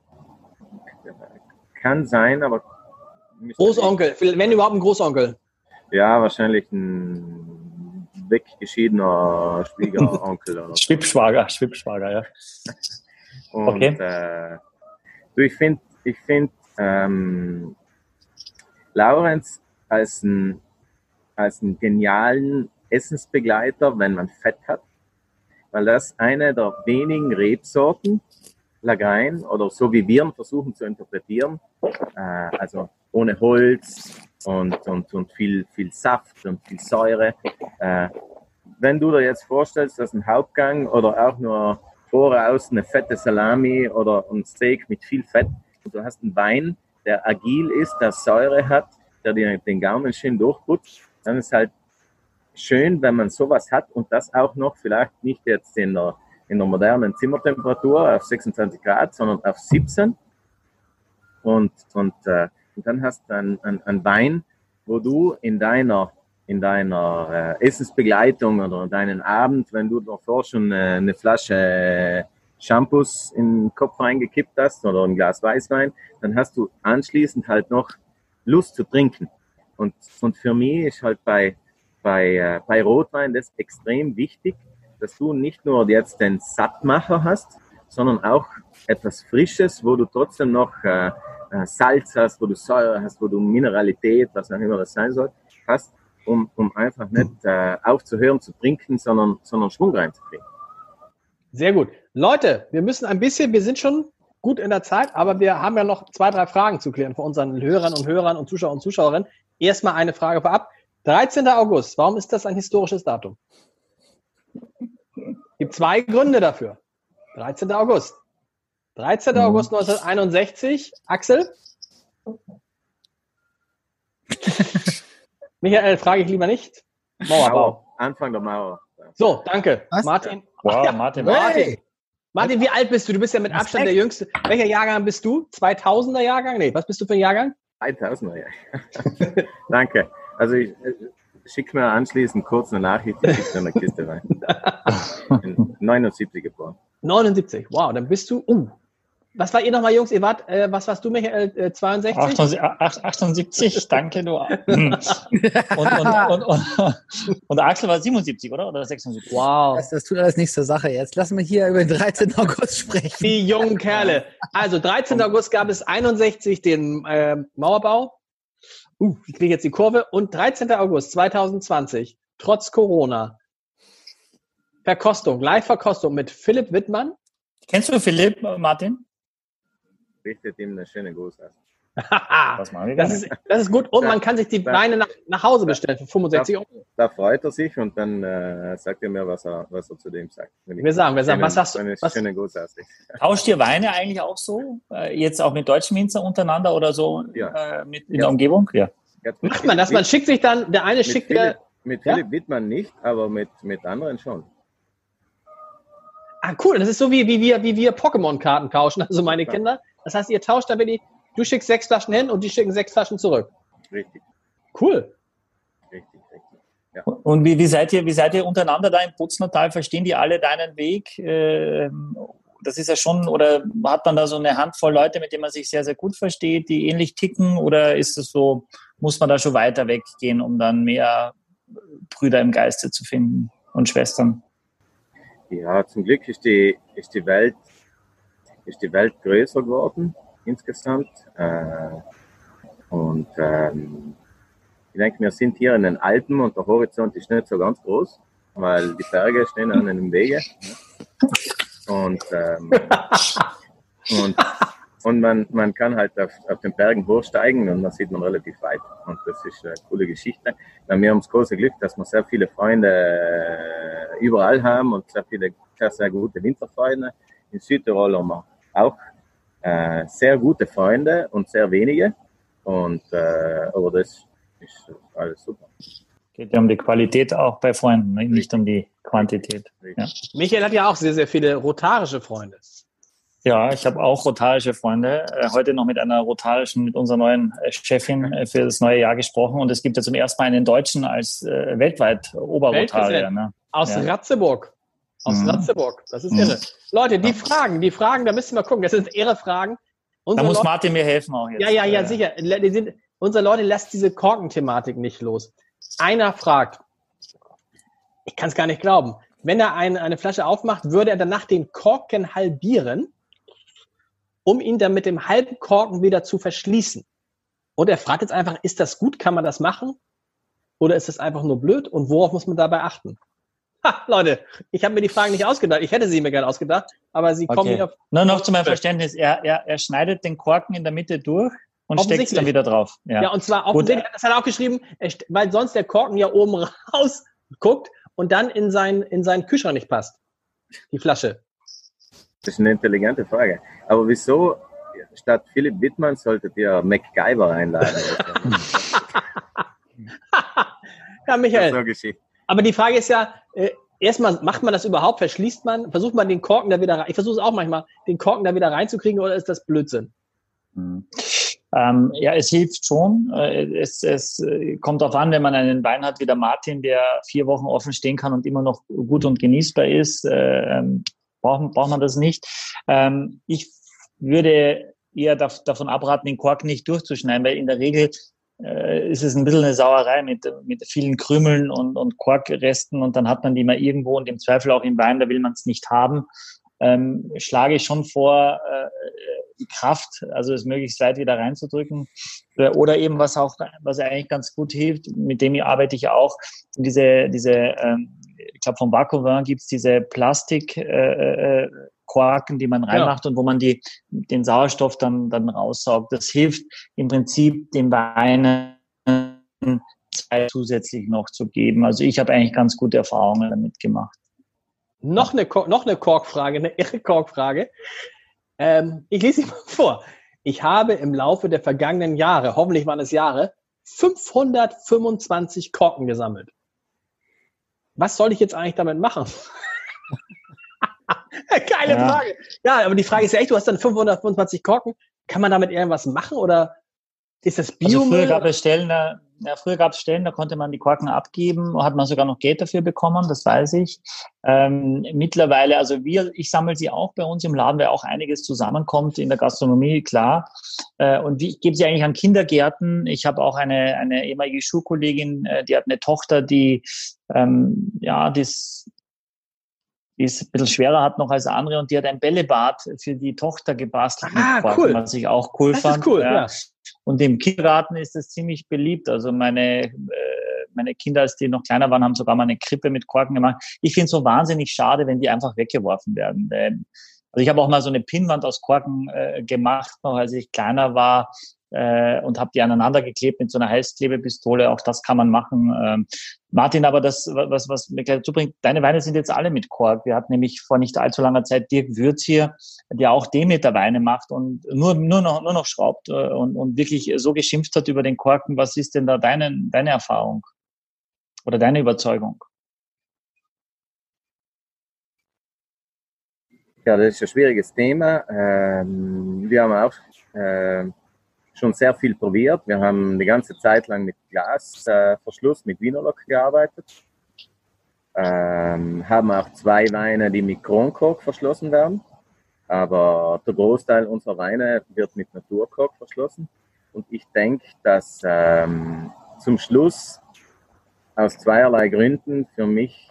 Kann sein, aber. Großonkel, wenn überhaupt ein Großonkel. Ja, wahrscheinlich ein weggeschiedener Schwiegeronkel. Oder Schwibschwager, Schwibschwager, ja. Und, okay. Äh, du, ich finde, ich find, ähm, Laurenz als einen, als einen genialen Essensbegleiter, wenn man Fett hat, weil das eine der wenigen Rebsorten, Lagrein, oder so wie wir ihn versuchen zu interpretieren, äh, also ohne Holz, und, und, und viel, viel Saft und viel Säure. Äh, wenn du dir jetzt vorstellst, dass ein Hauptgang oder auch nur voraus eine fette Salami oder ein Steak mit viel Fett und du hast einen Wein, der agil ist, der Säure hat, der dir den Gaumen schön durchputzt, dann ist halt schön, wenn man sowas hat und das auch noch vielleicht nicht jetzt in der, in der modernen Zimmertemperatur auf 26 Grad, sondern auf 17. Und, und äh, und dann hast du einen, einen, einen Wein, wo du in deiner, in deiner äh, Essensbegleitung oder deinen Abend, wenn du davor schon äh, eine Flasche Shampoos in den Kopf reingekippt hast oder ein Glas Weißwein, dann hast du anschließend halt noch Lust zu trinken. Und, und für mich ist halt bei, bei, äh, bei Rotwein das extrem wichtig, dass du nicht nur jetzt den Sattmacher hast, sondern auch etwas Frisches, wo du trotzdem noch äh, Salz hast, wo du Säure hast, wo du Mineralität, was auch immer das sein soll, hast, um, um einfach nicht äh, aufzuhören zu trinken, sondern, sondern Schwung reinzukriegen. Sehr gut. Leute, wir müssen ein bisschen, wir sind schon gut in der Zeit, aber wir haben ja noch zwei, drei Fragen zu klären von unseren Hörern und Hörern und Zuschauern und Zuschauerinnen. Erstmal eine Frage vorab. 13. August, warum ist das ein historisches Datum? Es gibt zwei Gründe dafür. 13. August. 13. Mhm. August 1961. Axel? Michael, frage ich lieber nicht. Mauerbau. Anfang der Mauer. So, danke. Was? Martin. Wow, ja. Martin. Martin. Martin, wie alt bist du? Du bist ja mit Abstand der Jüngste. Welcher Jahrgang bist du? 2000er Jahrgang? Nee, was bist du für ein Jahrgang? 2000er Jahrgang. danke. Also ich, äh, schick mir anschließend kurz eine Nachricht, ich schicke eine Kiste rein. 79 geboren. 79, wow, dann bist du, uh, was war ihr nochmal, Jungs? Ihr wart, äh, was warst du, Michael? Äh, 62? 78, danke, du. und, und, und, und, Axel war 77, oder? Oder 76? Wow. Das, das tut alles nichts zur Sache. Jetzt lassen wir hier über den 13. August sprechen. Die jungen Kerle. Also, 13. August gab es 61 den äh, Mauerbau. Uh, ich kriege jetzt die Kurve. Und 13. August 2020, trotz Corona, Verkostung, Live-Verkostung mit Philipp Wittmann. Kennst du Philipp, Martin? Richtet ihm eine schöne Gruß aus. das, das, ist, das ist gut und man kann sich die Weine nach, nach Hause bestellen für 65 Euro. Da, freut er sich und dann äh, sagt er mir, was er, was er zu dem sagt. Wir sagen, wir sagen, was sagst du? Was, schöne Gruß aus. Tauscht ihr Weine eigentlich auch so? Äh, jetzt auch mit deutschen Winzer untereinander oder so ja. äh, mit, in ja. der Umgebung? Ja. Macht man das? Man schickt sich dann, der eine schickt Philipp, der. Mit Philipp ja? Wittmann nicht, aber mit, mit anderen schon. Ah, cool. Das ist so wie, wie wir, wie wir Pokémon-Karten tauschen. Also meine Kinder das heißt, ihr tauscht da wirklich, du schickst sechs Flaschen hin und die schicken sechs Flaschen zurück. Richtig. Cool. Richtig, richtig. Ja. Und wie, wie, seid ihr, wie seid ihr untereinander da im Putznertal? Verstehen die alle deinen Weg? Ähm, das ist ja schon, oder hat man da so eine Handvoll Leute, mit denen man sich sehr, sehr gut versteht, die ähnlich ticken? Oder ist es so, muss man da schon weiter weggehen, um dann mehr Brüder im Geiste zu finden und Schwestern? Ja, zum Glück ist die, ist die Welt ist die Welt größer geworden insgesamt. Äh, und ähm, ich denke, wir sind hier in den Alpen und der Horizont ist nicht so ganz groß, weil die Berge stehen an einem Wege. Und, ähm, und, und man, man kann halt auf, auf den Bergen hochsteigen und dann sieht man relativ weit. Und das ist eine coole Geschichte. Wir haben das große Glück, dass wir sehr viele Freunde äh, überall haben und sehr viele sehr, sehr gute Winterfreunde. In Südtirol haben wir auch äh, sehr gute Freunde und sehr wenige. Und, äh, aber das ist alles super. Geht ja um die Qualität auch bei Freunden, ne? nicht um die Quantität. Ja. Michael hat ja auch sehr, sehr viele rotarische Freunde. Ja, ich habe auch rotarische Freunde. Äh, heute noch mit einer rotarischen, mit unserer neuen äh, Chefin äh, für das neue Jahr gesprochen. Und es gibt ja zum ersten Mal einen Deutschen als äh, weltweit Oberrotarier. Ne? Aus ja. Ratzeburg. Aus mhm. Ratzeburg. Das ist mhm. irre. Leute, die Fragen, die Fragen, da müssen wir gucken. Das sind ihre Fragen. Unsere da muss Leute, Martin mir helfen auch jetzt. Ja, ja, ja, sicher. Die sind, unsere Leute lässt diese Korken-Thematik nicht los. Einer fragt, ich kann es gar nicht glauben, wenn er ein, eine Flasche aufmacht, würde er danach den Korken halbieren, um ihn dann mit dem halben Korken wieder zu verschließen. Und er fragt jetzt einfach, ist das gut? Kann man das machen? Oder ist das einfach nur blöd? Und worauf muss man dabei achten? Ha, Leute, ich habe mir die Fragen nicht ausgedacht. Ich hätte sie mir gerne ausgedacht, aber sie okay. kommen nicht auf. Nur noch zu meinem Verständnis. Er, er, er schneidet den Korken in der Mitte durch und steckt es dann wieder drauf. Ja, ja und zwar offensichtlich, das hat er auch geschrieben, weil sonst der Korken ja oben raus guckt und dann in, sein, in seinen Kühlschrank nicht passt. Die Flasche. Das ist eine intelligente Frage. Aber wieso statt Philipp Wittmann solltet ihr MacGyver einladen? ja, Michael. So aber die Frage ist ja, äh, erstmal, macht man das überhaupt? Verschließt man? Versucht man den Korken da wieder rein? Ich versuche es auch manchmal, den Korken da wieder reinzukriegen oder ist das Blödsinn? Mhm. Ähm, ja, es hilft schon. Äh, es, es äh, kommt darauf an, wenn man einen Wein hat wie der Martin, der vier Wochen offen stehen kann und immer noch gut und genießbar ist, äh, ähm, braucht, braucht man das nicht. Ähm, ich würde eher davon abraten, den Kork nicht durchzuschneiden, weil in der Regel äh, ist es ein bisschen eine Sauerei mit, mit vielen Krümeln und, und Korkresten und dann hat man die mal irgendwo und im Zweifel auch im Wein, da will man es nicht haben. Ähm, schlage ich schon vor, äh, die Kraft, also es möglichst weit wieder reinzudrücken. Oder eben, was auch, was eigentlich ganz gut hilft, mit dem arbeite ich auch, diese, diese ähm, ich glaube, vom Vakuum gibt es diese Plastik, äh, äh Korken, die man reinmacht ja. und wo man die, den Sauerstoff dann, dann raussaugt. Das hilft im Prinzip dem Weinen Zeit zusätzlich noch zu geben. Also ich habe eigentlich ganz gute Erfahrungen damit gemacht. Noch eine, noch eine Korkfrage, eine irre Korkfrage. Ähm, ich lese sie mal vor. Ich habe im Laufe der vergangenen Jahre, hoffentlich waren es Jahre, 525 Korken gesammelt. Was soll ich jetzt eigentlich damit machen? Geile ja. Frage. Ja, aber die Frage ist ja echt, du hast dann 525 Korken. Kann man damit irgendwas machen oder ist das Bio? Also früher gab es Stellen, da, ja, früher gab es Stellen, da konnte man die Korken abgeben, hat man sogar noch Geld dafür bekommen, das weiß ich. Ähm, mittlerweile, also wir, ich sammle sie auch bei uns im Laden, weil auch einiges zusammenkommt in der Gastronomie, klar. Äh, und ich gebe sie eigentlich an Kindergärten. Ich habe auch eine, eine ehemalige Schulkollegin, äh, die hat eine Tochter, die ähm, ja, das die es ein bisschen schwerer hat noch als andere und die hat ein Bällebad für die Tochter gebastelt, ah, cool. was ich auch cool das fand. Ist cool, ja. ja. Und im Kindergarten ist es ziemlich beliebt. Also meine, äh, meine Kinder, als die noch kleiner waren, haben sogar mal eine Krippe mit Korken gemacht. Ich finde es so wahnsinnig schade, wenn die einfach weggeworfen werden. Also ich habe auch mal so eine Pinnwand aus Korken äh, gemacht, noch als ich kleiner war äh, und habe die aneinander geklebt mit so einer Heißklebepistole. Auch das kann man machen. Ähm, Martin, aber das, was, was mir gleich zubringt, deine Weine sind jetzt alle mit Kork. Wir hatten nämlich vor nicht allzu langer Zeit Dirk Würz hier, der auch Demeter Weine macht und nur, nur, noch, nur noch schraubt äh, und, und wirklich so geschimpft hat über den Korken. Was ist denn da deine, deine Erfahrung oder deine Überzeugung? Ja, das ist ein schwieriges Thema. Ähm, wir haben auch äh, schon sehr viel probiert. Wir haben eine ganze Zeit lang mit Glasverschluss, äh, mit Vinolog gearbeitet. Ähm, haben auch zwei Weine, die mit Kronkork verschlossen werden. Aber der Großteil unserer Weine wird mit Naturkork verschlossen. Und ich denke, dass ähm, zum Schluss aus zweierlei Gründen für mich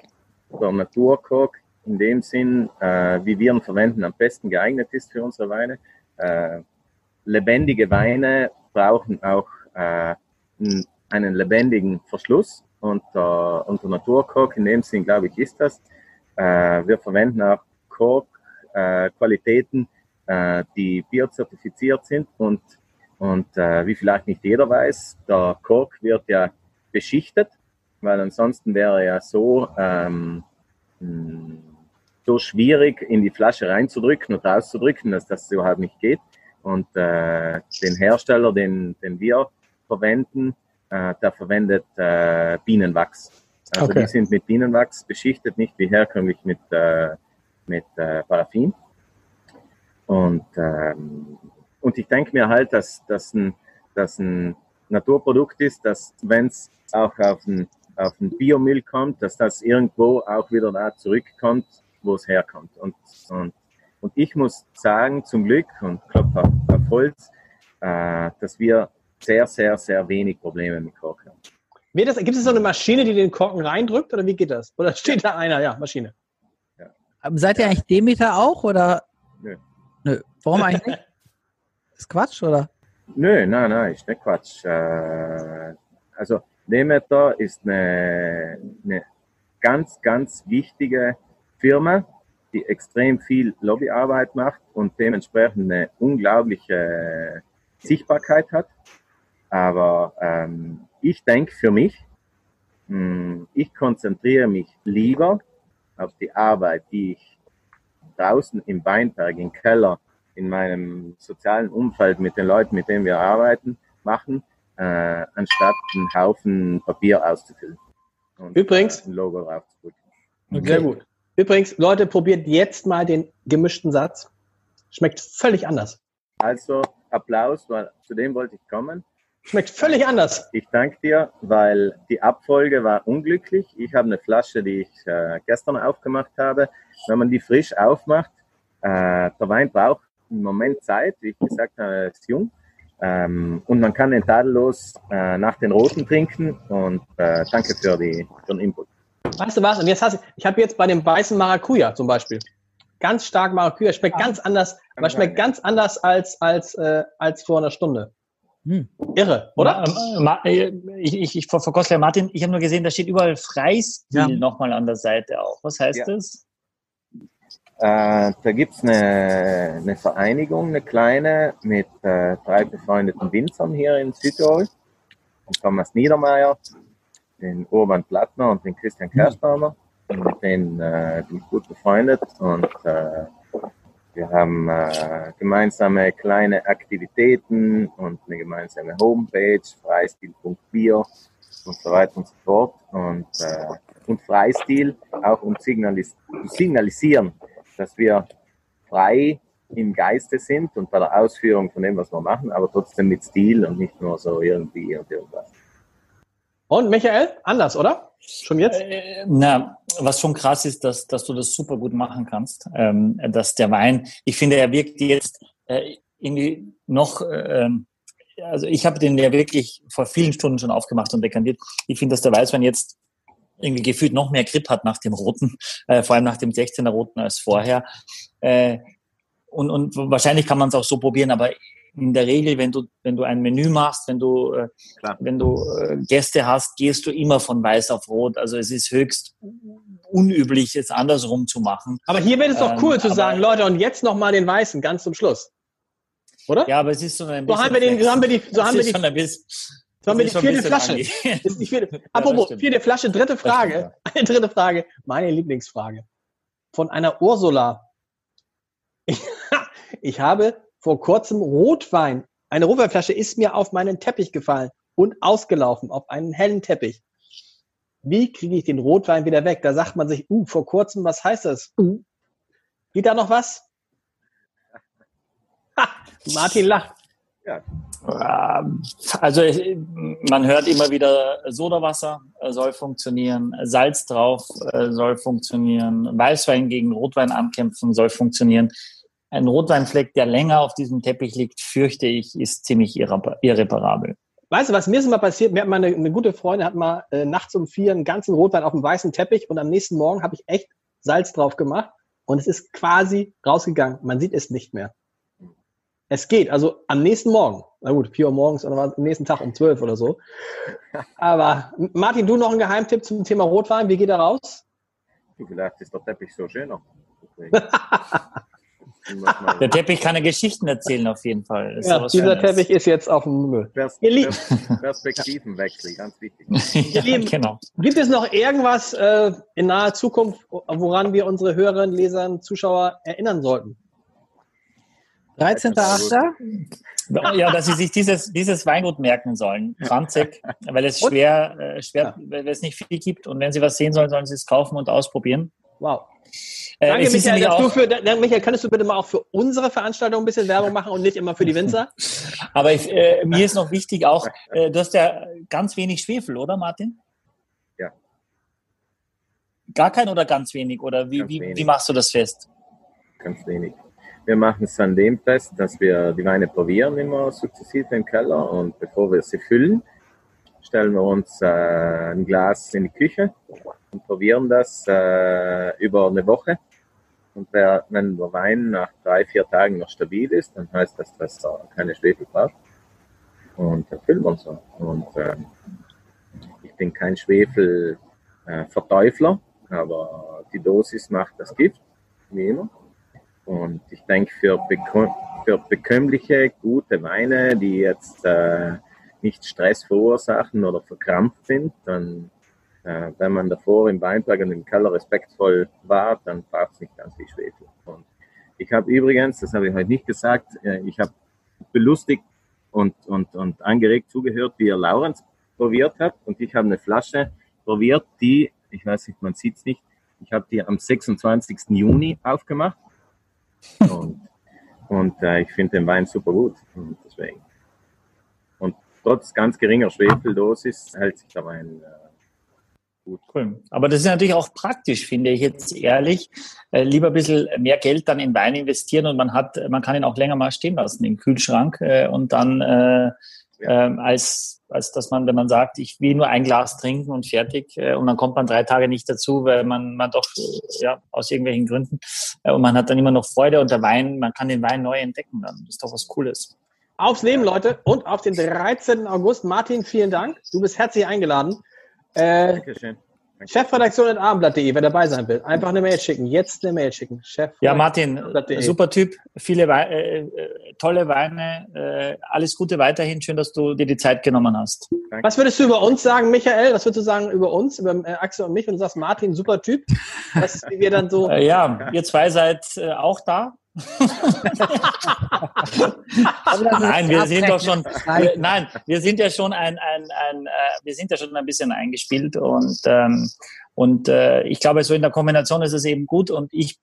der Naturkork in dem Sinn, äh, wie wir ihn verwenden, am besten geeignet ist für unsere Weine. Äh, lebendige Weine brauchen auch äh, einen lebendigen Verschluss und, äh, und der Naturkork in dem Sinn, glaube ich, ist das. Äh, wir verwenden auch Kork-Qualitäten, äh, die biozertifiziert sind und, und äh, wie vielleicht nicht jeder weiß, der Kork wird ja beschichtet, weil ansonsten wäre er ja so, ähm, so schwierig in die Flasche reinzudrücken und rauszudrücken, dass das überhaupt nicht geht. Und äh, den Hersteller, den, den wir verwenden, äh, der verwendet äh, Bienenwachs. Also okay. die sind mit Bienenwachs beschichtet, nicht wie herkömmlich mit, äh, mit äh, Paraffin. Und, ähm, und ich denke mir halt, dass das ein, dass ein Naturprodukt ist, dass wenn es auch auf ein, auf Biomüll kommt, dass das irgendwo auch wieder da zurückkommt, wo es herkommt. Und, und und ich muss sagen, zum Glück und Klopf auf, auf Holz, äh, dass wir sehr, sehr, sehr wenig Probleme mit Korken haben. Das, gibt es so eine Maschine, die den Korken reindrückt oder wie geht das? Oder steht da einer? Ja, Maschine. Ja. Seid ihr eigentlich Demeter auch oder? Nö. Nö. Warum eigentlich nicht? Ist Quatsch oder? Nö, nein, nein, ist nicht Quatsch. Äh, also Demeter ist eine, eine ganz, ganz wichtige Firma die extrem viel Lobbyarbeit macht und dementsprechend eine unglaubliche Sichtbarkeit hat. Aber ähm, ich denke für mich, mh, hm, ich konzentriere mich lieber auf die Arbeit, die ich draußen im Weinberg, im Keller, in meinem sozialen Umfeld mit den Leuten, mit denen wir arbeiten, machen, äh, anstatt einen Haufen Papier auszufüllen. Und, Übrigens, äh, ein Logo draufzudrücken. Okay. Sehr gut. Übrigens, Leute, probiert jetzt mal den gemischten Satz. Schmeckt völlig anders. Also Applaus, weil zu dem wollte ich kommen. Schmeckt völlig anders. Ich danke dir, weil die Abfolge war unglücklich. Ich habe eine Flasche, die ich äh, gestern aufgemacht habe. Wenn man die frisch aufmacht, äh, der Wein braucht einen Moment Zeit. Wie ich gesagt habe, ist jung. Ähm, und man kann den tadellos äh, nach den Roten trinken. Und äh, danke für, die, für den Input. Weißt du was? Und jetzt hast du, ich habe jetzt bei dem weißen Maracuja zum Beispiel ganz stark Maracuja, schmeckt ganz anders, aber schmeckt ganz anders als, als, äh, als vor einer Stunde. Hm. Irre, oder? Ma, ma, äh, ich, ich, ich verkostle Martin, ich habe nur gesehen, da steht überall Freistil ja. nochmal an der Seite auch. Was heißt ja. das? Äh, da gibt es eine, eine Vereinigung, eine kleine, mit äh, drei befreundeten Winzern hier in Südtirol. Thomas Niedermeyer, den Urban Plattner und den Christian Kerstbaumer. Mit denen äh, bin ich gut befreundet und äh, wir haben äh, gemeinsame kleine Aktivitäten und eine gemeinsame Homepage, freistil.bio und so weiter und so fort. Und, äh, und Freistil auch um signalis signalisieren, dass wir frei im Geiste sind und bei der Ausführung von dem, was wir machen, aber trotzdem mit Stil und nicht nur so irgendwie und irgendwas. Und Michael, anders, oder? Schon jetzt? Äh, na, was schon krass ist, dass, dass du das super gut machen kannst. Ähm, dass der Wein, ich finde, er wirkt jetzt äh, irgendwie noch, äh, also ich habe den ja wirklich vor vielen Stunden schon aufgemacht und dekantiert. Ich finde, dass der Weißwein jetzt irgendwie gefühlt noch mehr Grip hat nach dem roten, äh, vor allem nach dem 16er roten als vorher. Äh, und, und wahrscheinlich kann man es auch so probieren, aber in der Regel, wenn du, wenn du ein Menü machst, wenn du, äh, wenn du äh, Gäste hast, gehst du immer von weiß auf rot. Also es ist höchst unüblich, es andersrum zu machen. Aber hier wäre es doch cool ähm, zu sagen, Leute, und jetzt noch mal den weißen, ganz zum Schluss. Oder? Ja, aber es ist so ein bisschen. So haben wir den, so haben wir die, so haben wir die, so haben wir die vierte Flasche. die vierte. Apropos, vierte Flasche, dritte Frage. Eine dritte Frage. Meine Lieblingsfrage. Von einer Ursula. Ich habe vor kurzem Rotwein. Eine Rotweinflasche ist mir auf meinen Teppich gefallen und ausgelaufen auf einen hellen Teppich. Wie kriege ich den Rotwein wieder weg? Da sagt man sich, uh, vor kurzem, was heißt das? Uh. Geht da noch was? Ha, Martin lacht. Ja. Ähm, also man hört immer wieder Sodawasser soll funktionieren, Salz drauf äh, soll funktionieren, Weißwein gegen Rotwein ankämpfen soll funktionieren ein Rotweinfleck, der länger auf diesem Teppich liegt, fürchte ich, ist ziemlich irreparabel. Weißt du, was mir ist mal passiert? Mir hat mal eine, eine gute Freundin hat mal äh, nachts um vier einen ganzen Rotwein auf dem weißen Teppich und am nächsten Morgen habe ich echt Salz drauf gemacht und es ist quasi rausgegangen. Man sieht es nicht mehr. Es geht, also am nächsten Morgen. Na gut, vier Uhr morgens oder am nächsten Tag um zwölf oder so. Aber Martin, du noch einen Geheimtipp zum Thema Rotwein. Wie geht er raus? Vielleicht ist der Teppich so schöner. Der Teppich kann ja Geschichten erzählen auf jeden Fall. Ja, dieser Teppich ist jetzt auf dem Müll. Pers Perspektivenwechsel, ganz wichtig. ja, Lieben, genau. Gibt es noch irgendwas äh, in naher Zukunft, woran wir unsere Hörerinnen, Leser, Zuschauer erinnern sollten? 13.8. Ja, dass sie sich dieses, dieses Weingut merken sollen. 20, weil es schwer, äh, schwer, weil es nicht viel gibt. Und wenn sie was sehen sollen, sollen sie es kaufen und ausprobieren. Wow. Äh, Danke, Michael, dass du für, Michael, könntest du bitte mal auch für unsere Veranstaltung ein bisschen Werbung machen und nicht immer für die Winzer? Aber ich, äh, mir ist noch wichtig auch, äh, du hast ja ganz wenig Schwefel, oder Martin? Ja. Gar kein oder ganz wenig? Oder wie, wie, wie machst du das fest? Ganz wenig. Wir machen es an dem fest, dass wir die Weine probieren immer sukzessive im Keller und bevor wir sie füllen, stellen wir uns äh, ein Glas in die Küche und probieren das äh, über eine Woche. Und wer, wenn der Wein nach drei, vier Tagen noch stabil ist, dann heißt das, dass er keine Schwefel braucht. Und dann füllen wir uns so. Und äh, ich bin kein Schwefel-Verteufler, aber die Dosis macht das Gift, wie immer. Und ich denke, für, für bekömmliche, gute Weine, die jetzt äh, nicht Stress verursachen oder verkrampft sind, dann, äh, wenn man davor im Weinberg und im Keller respektvoll war, dann braucht es nicht ganz viel Schwefel. Und ich habe übrigens, das habe ich heute nicht gesagt, äh, ich habe belustigt und, und, und angeregt zugehört, wie ihr Laurenz probiert hat. Und ich habe eine Flasche probiert, die, ich weiß nicht, man sieht es nicht, ich habe die am 26. Juni aufgemacht. Und, und äh, ich finde den Wein super gut. Und deswegen trotz ganz geringer Schwefeldosis hält sich der Wein äh, gut. Cool. Aber das ist natürlich auch praktisch, finde ich jetzt ehrlich. Äh, lieber ein bisschen mehr Geld dann in Wein investieren und man hat, man kann ihn auch länger mal stehen lassen im Kühlschrank äh, und dann äh, ja. äh, als als dass man, wenn man sagt, ich will nur ein Glas trinken und fertig, äh, und dann kommt man drei Tage nicht dazu, weil man, man doch, ja, aus irgendwelchen Gründen, äh, und man hat dann immer noch Freude und der Wein, man kann den Wein neu entdecken dann. Das ist doch was Cooles. Aufs Leben, Leute, und auf den 13. August. Martin, vielen Dank. Du bist herzlich eingeladen. Äh, Dankeschön. Chefredaktion Abendblatt.de, wer dabei sein will, einfach eine Mail schicken. Jetzt eine Mail schicken. Chef ja, Martin, super Typ, viele Wei äh, äh, tolle Weine, äh, alles Gute weiterhin. Schön, dass du dir die Zeit genommen hast. Danke. Was würdest du über uns sagen, Michael? Was würdest du sagen über uns, über äh, Axel und mich, wenn du sagst, Martin, super Typ? Was wir dann so. Äh, ja, ihr zwei seid äh, auch da nein, wir sind doch schon, wir, nein, wir sind ja schon ein, ein, ein äh, wir sind ja schon ein bisschen eingespielt und ähm, und äh, ich glaube, so in der Kombination ist es eben gut und ich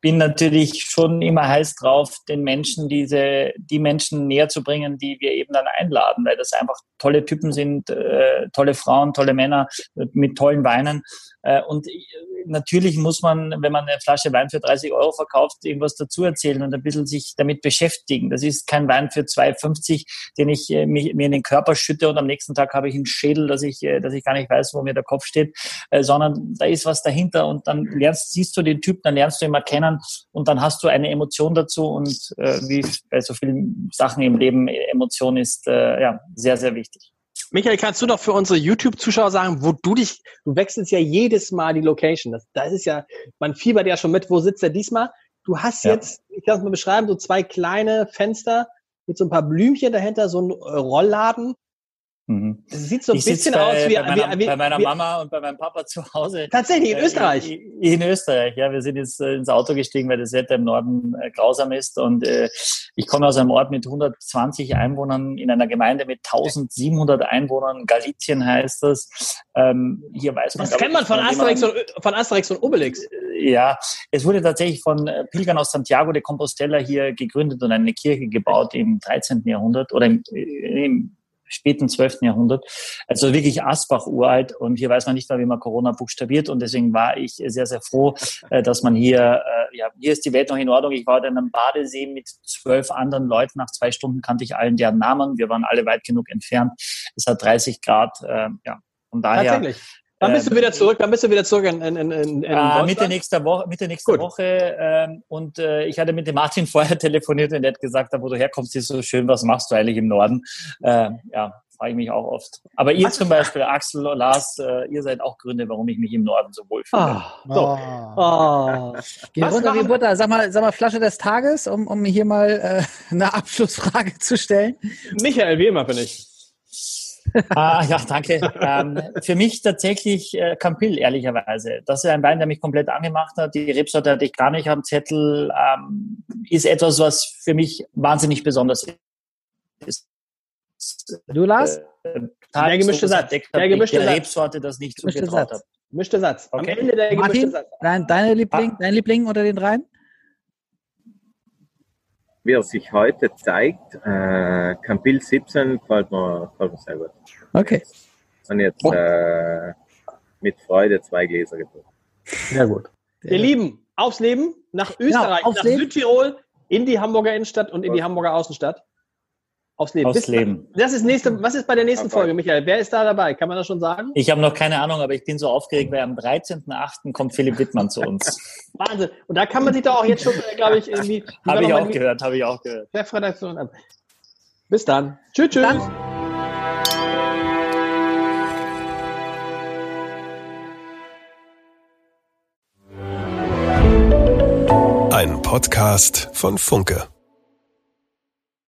bin natürlich schon immer heiß drauf, den Menschen diese, die Menschen näher zu bringen, die wir eben dann einladen, weil das einfach tolle Typen sind, äh, tolle Frauen, tolle Männer mit tollen Weinen. Äh, und natürlich muss man, wenn man eine Flasche Wein für 30 Euro verkauft, irgendwas dazu erzählen und ein bisschen sich damit beschäftigen. Das ist kein Wein für 2,50, den ich äh, mir in den Körper schütte und am nächsten Tag habe ich einen Schädel, dass ich, äh, dass ich gar nicht weiß, wo mir der Kopf steht, äh, sondern da ist was dahinter und dann lernst, siehst du den Typ, dann lernst du ihn mal kennen und dann hast du eine Emotion dazu und äh, wie bei so vielen Sachen im Leben, Emotion ist äh, ja sehr, sehr wichtig. Michael, kannst du doch für unsere YouTube-Zuschauer sagen, wo du dich, du wechselst ja jedes Mal die Location. Das, das ist ja, man fiebert ja schon mit, wo sitzt er diesmal? Du hast ja. jetzt, ich kann es mal beschreiben, so zwei kleine Fenster mit so ein paar Blümchen dahinter, so ein Rollladen Mhm. Das sieht so ein ich bisschen bei, aus wie bei meiner, wie, wie, bei meiner Mama und bei meinem Papa zu Hause. Tatsächlich, in äh, Österreich? In, in Österreich, ja. Wir sind jetzt äh, ins Auto gestiegen, weil das Wetter im Norden äh, grausam ist. Und äh, ich komme aus einem Ort mit 120 Einwohnern in einer Gemeinde mit 1700 Einwohnern. Galizien heißt das. Ähm, hier weiß man. Das kennt man von Asterix, und, von Asterix und Obelix. Ja, es wurde tatsächlich von Pilgern aus Santiago de Compostela hier gegründet und eine Kirche gebaut im 13. Jahrhundert oder im, im späten 12. Jahrhundert. Also wirklich Asbach uralt und hier weiß man nicht mehr, wie man Corona buchstabiert und deswegen war ich sehr, sehr froh, äh, dass man hier, äh, ja, hier ist die Welt noch in Ordnung. Ich war in einem Badesee mit zwölf anderen Leuten. Nach zwei Stunden kannte ich allen deren Namen. Wir waren alle weit genug entfernt. Es hat 30 Grad, äh, ja. Von daher, Tatsächlich. Dann bist du wieder zurück, dann bist du wieder zurück in, in, in, in äh, Mitte nächster Woche, Mitte nächster Woche. Ähm, und äh, ich hatte mit dem Martin vorher telefoniert und der hat gesagt, da wo du herkommst, ist so schön, was machst du eigentlich im Norden? Äh, ja, frage ich mich auch oft. Aber ihr zum Beispiel, Axel, Lars, äh, ihr seid auch Gründe, warum ich mich im Norden so wohl fühle. Ah, so. Oh. Geh runter wie Butter. Sag mal, sag mal, Flasche des Tages, um, um hier mal äh, eine Abschlussfrage zu stellen. Michael, wie immer bin ich ah, ja, danke. Ähm, für mich tatsächlich äh, Campil, ehrlicherweise. Das ist ein Wein, der mich komplett angemacht hat. Die Rebsorte hatte ich gar nicht am Zettel. Ähm, ist etwas, was für mich wahnsinnig besonders ist. Du, Lars? Äh, der gemischte Satz. Der gemischte Satz. Rebsorte das nicht zugetraut habe. Gemischte Satz. Okay. Am Ende der gemischte Martin, Satz. Dein, deine Liebling, ah. dein Liebling unter den dreien? Wie er sich heute zeigt, äh, Campbell 17 gefällt mir, gefällt mir sehr gut. Okay. Und jetzt äh, mit Freude zwei Gläser getrunken. Sehr gut. Ihr Lieben, aufs Leben, nach Österreich, genau, nach Leben. Südtirol, in die Hamburger Innenstadt und in die Hamburger Außenstadt. Aufs Leben. Aufs Leben. Das ist nächste, was ist bei der nächsten Folge, Michael? Wer ist da dabei? Kann man das schon sagen? Ich habe noch keine Ahnung, aber ich bin so aufgeregt, weil am 13.8. kommt Philipp Wittmann zu uns. Wahnsinn. Und da kann man sich doch auch jetzt schon, glaube ich, irgendwie. habe ich auch gehört, habe ich auch gehört. Chefredaktion. Bis dann. Tschüss, tschüss. Dann. Ein Podcast von Funke.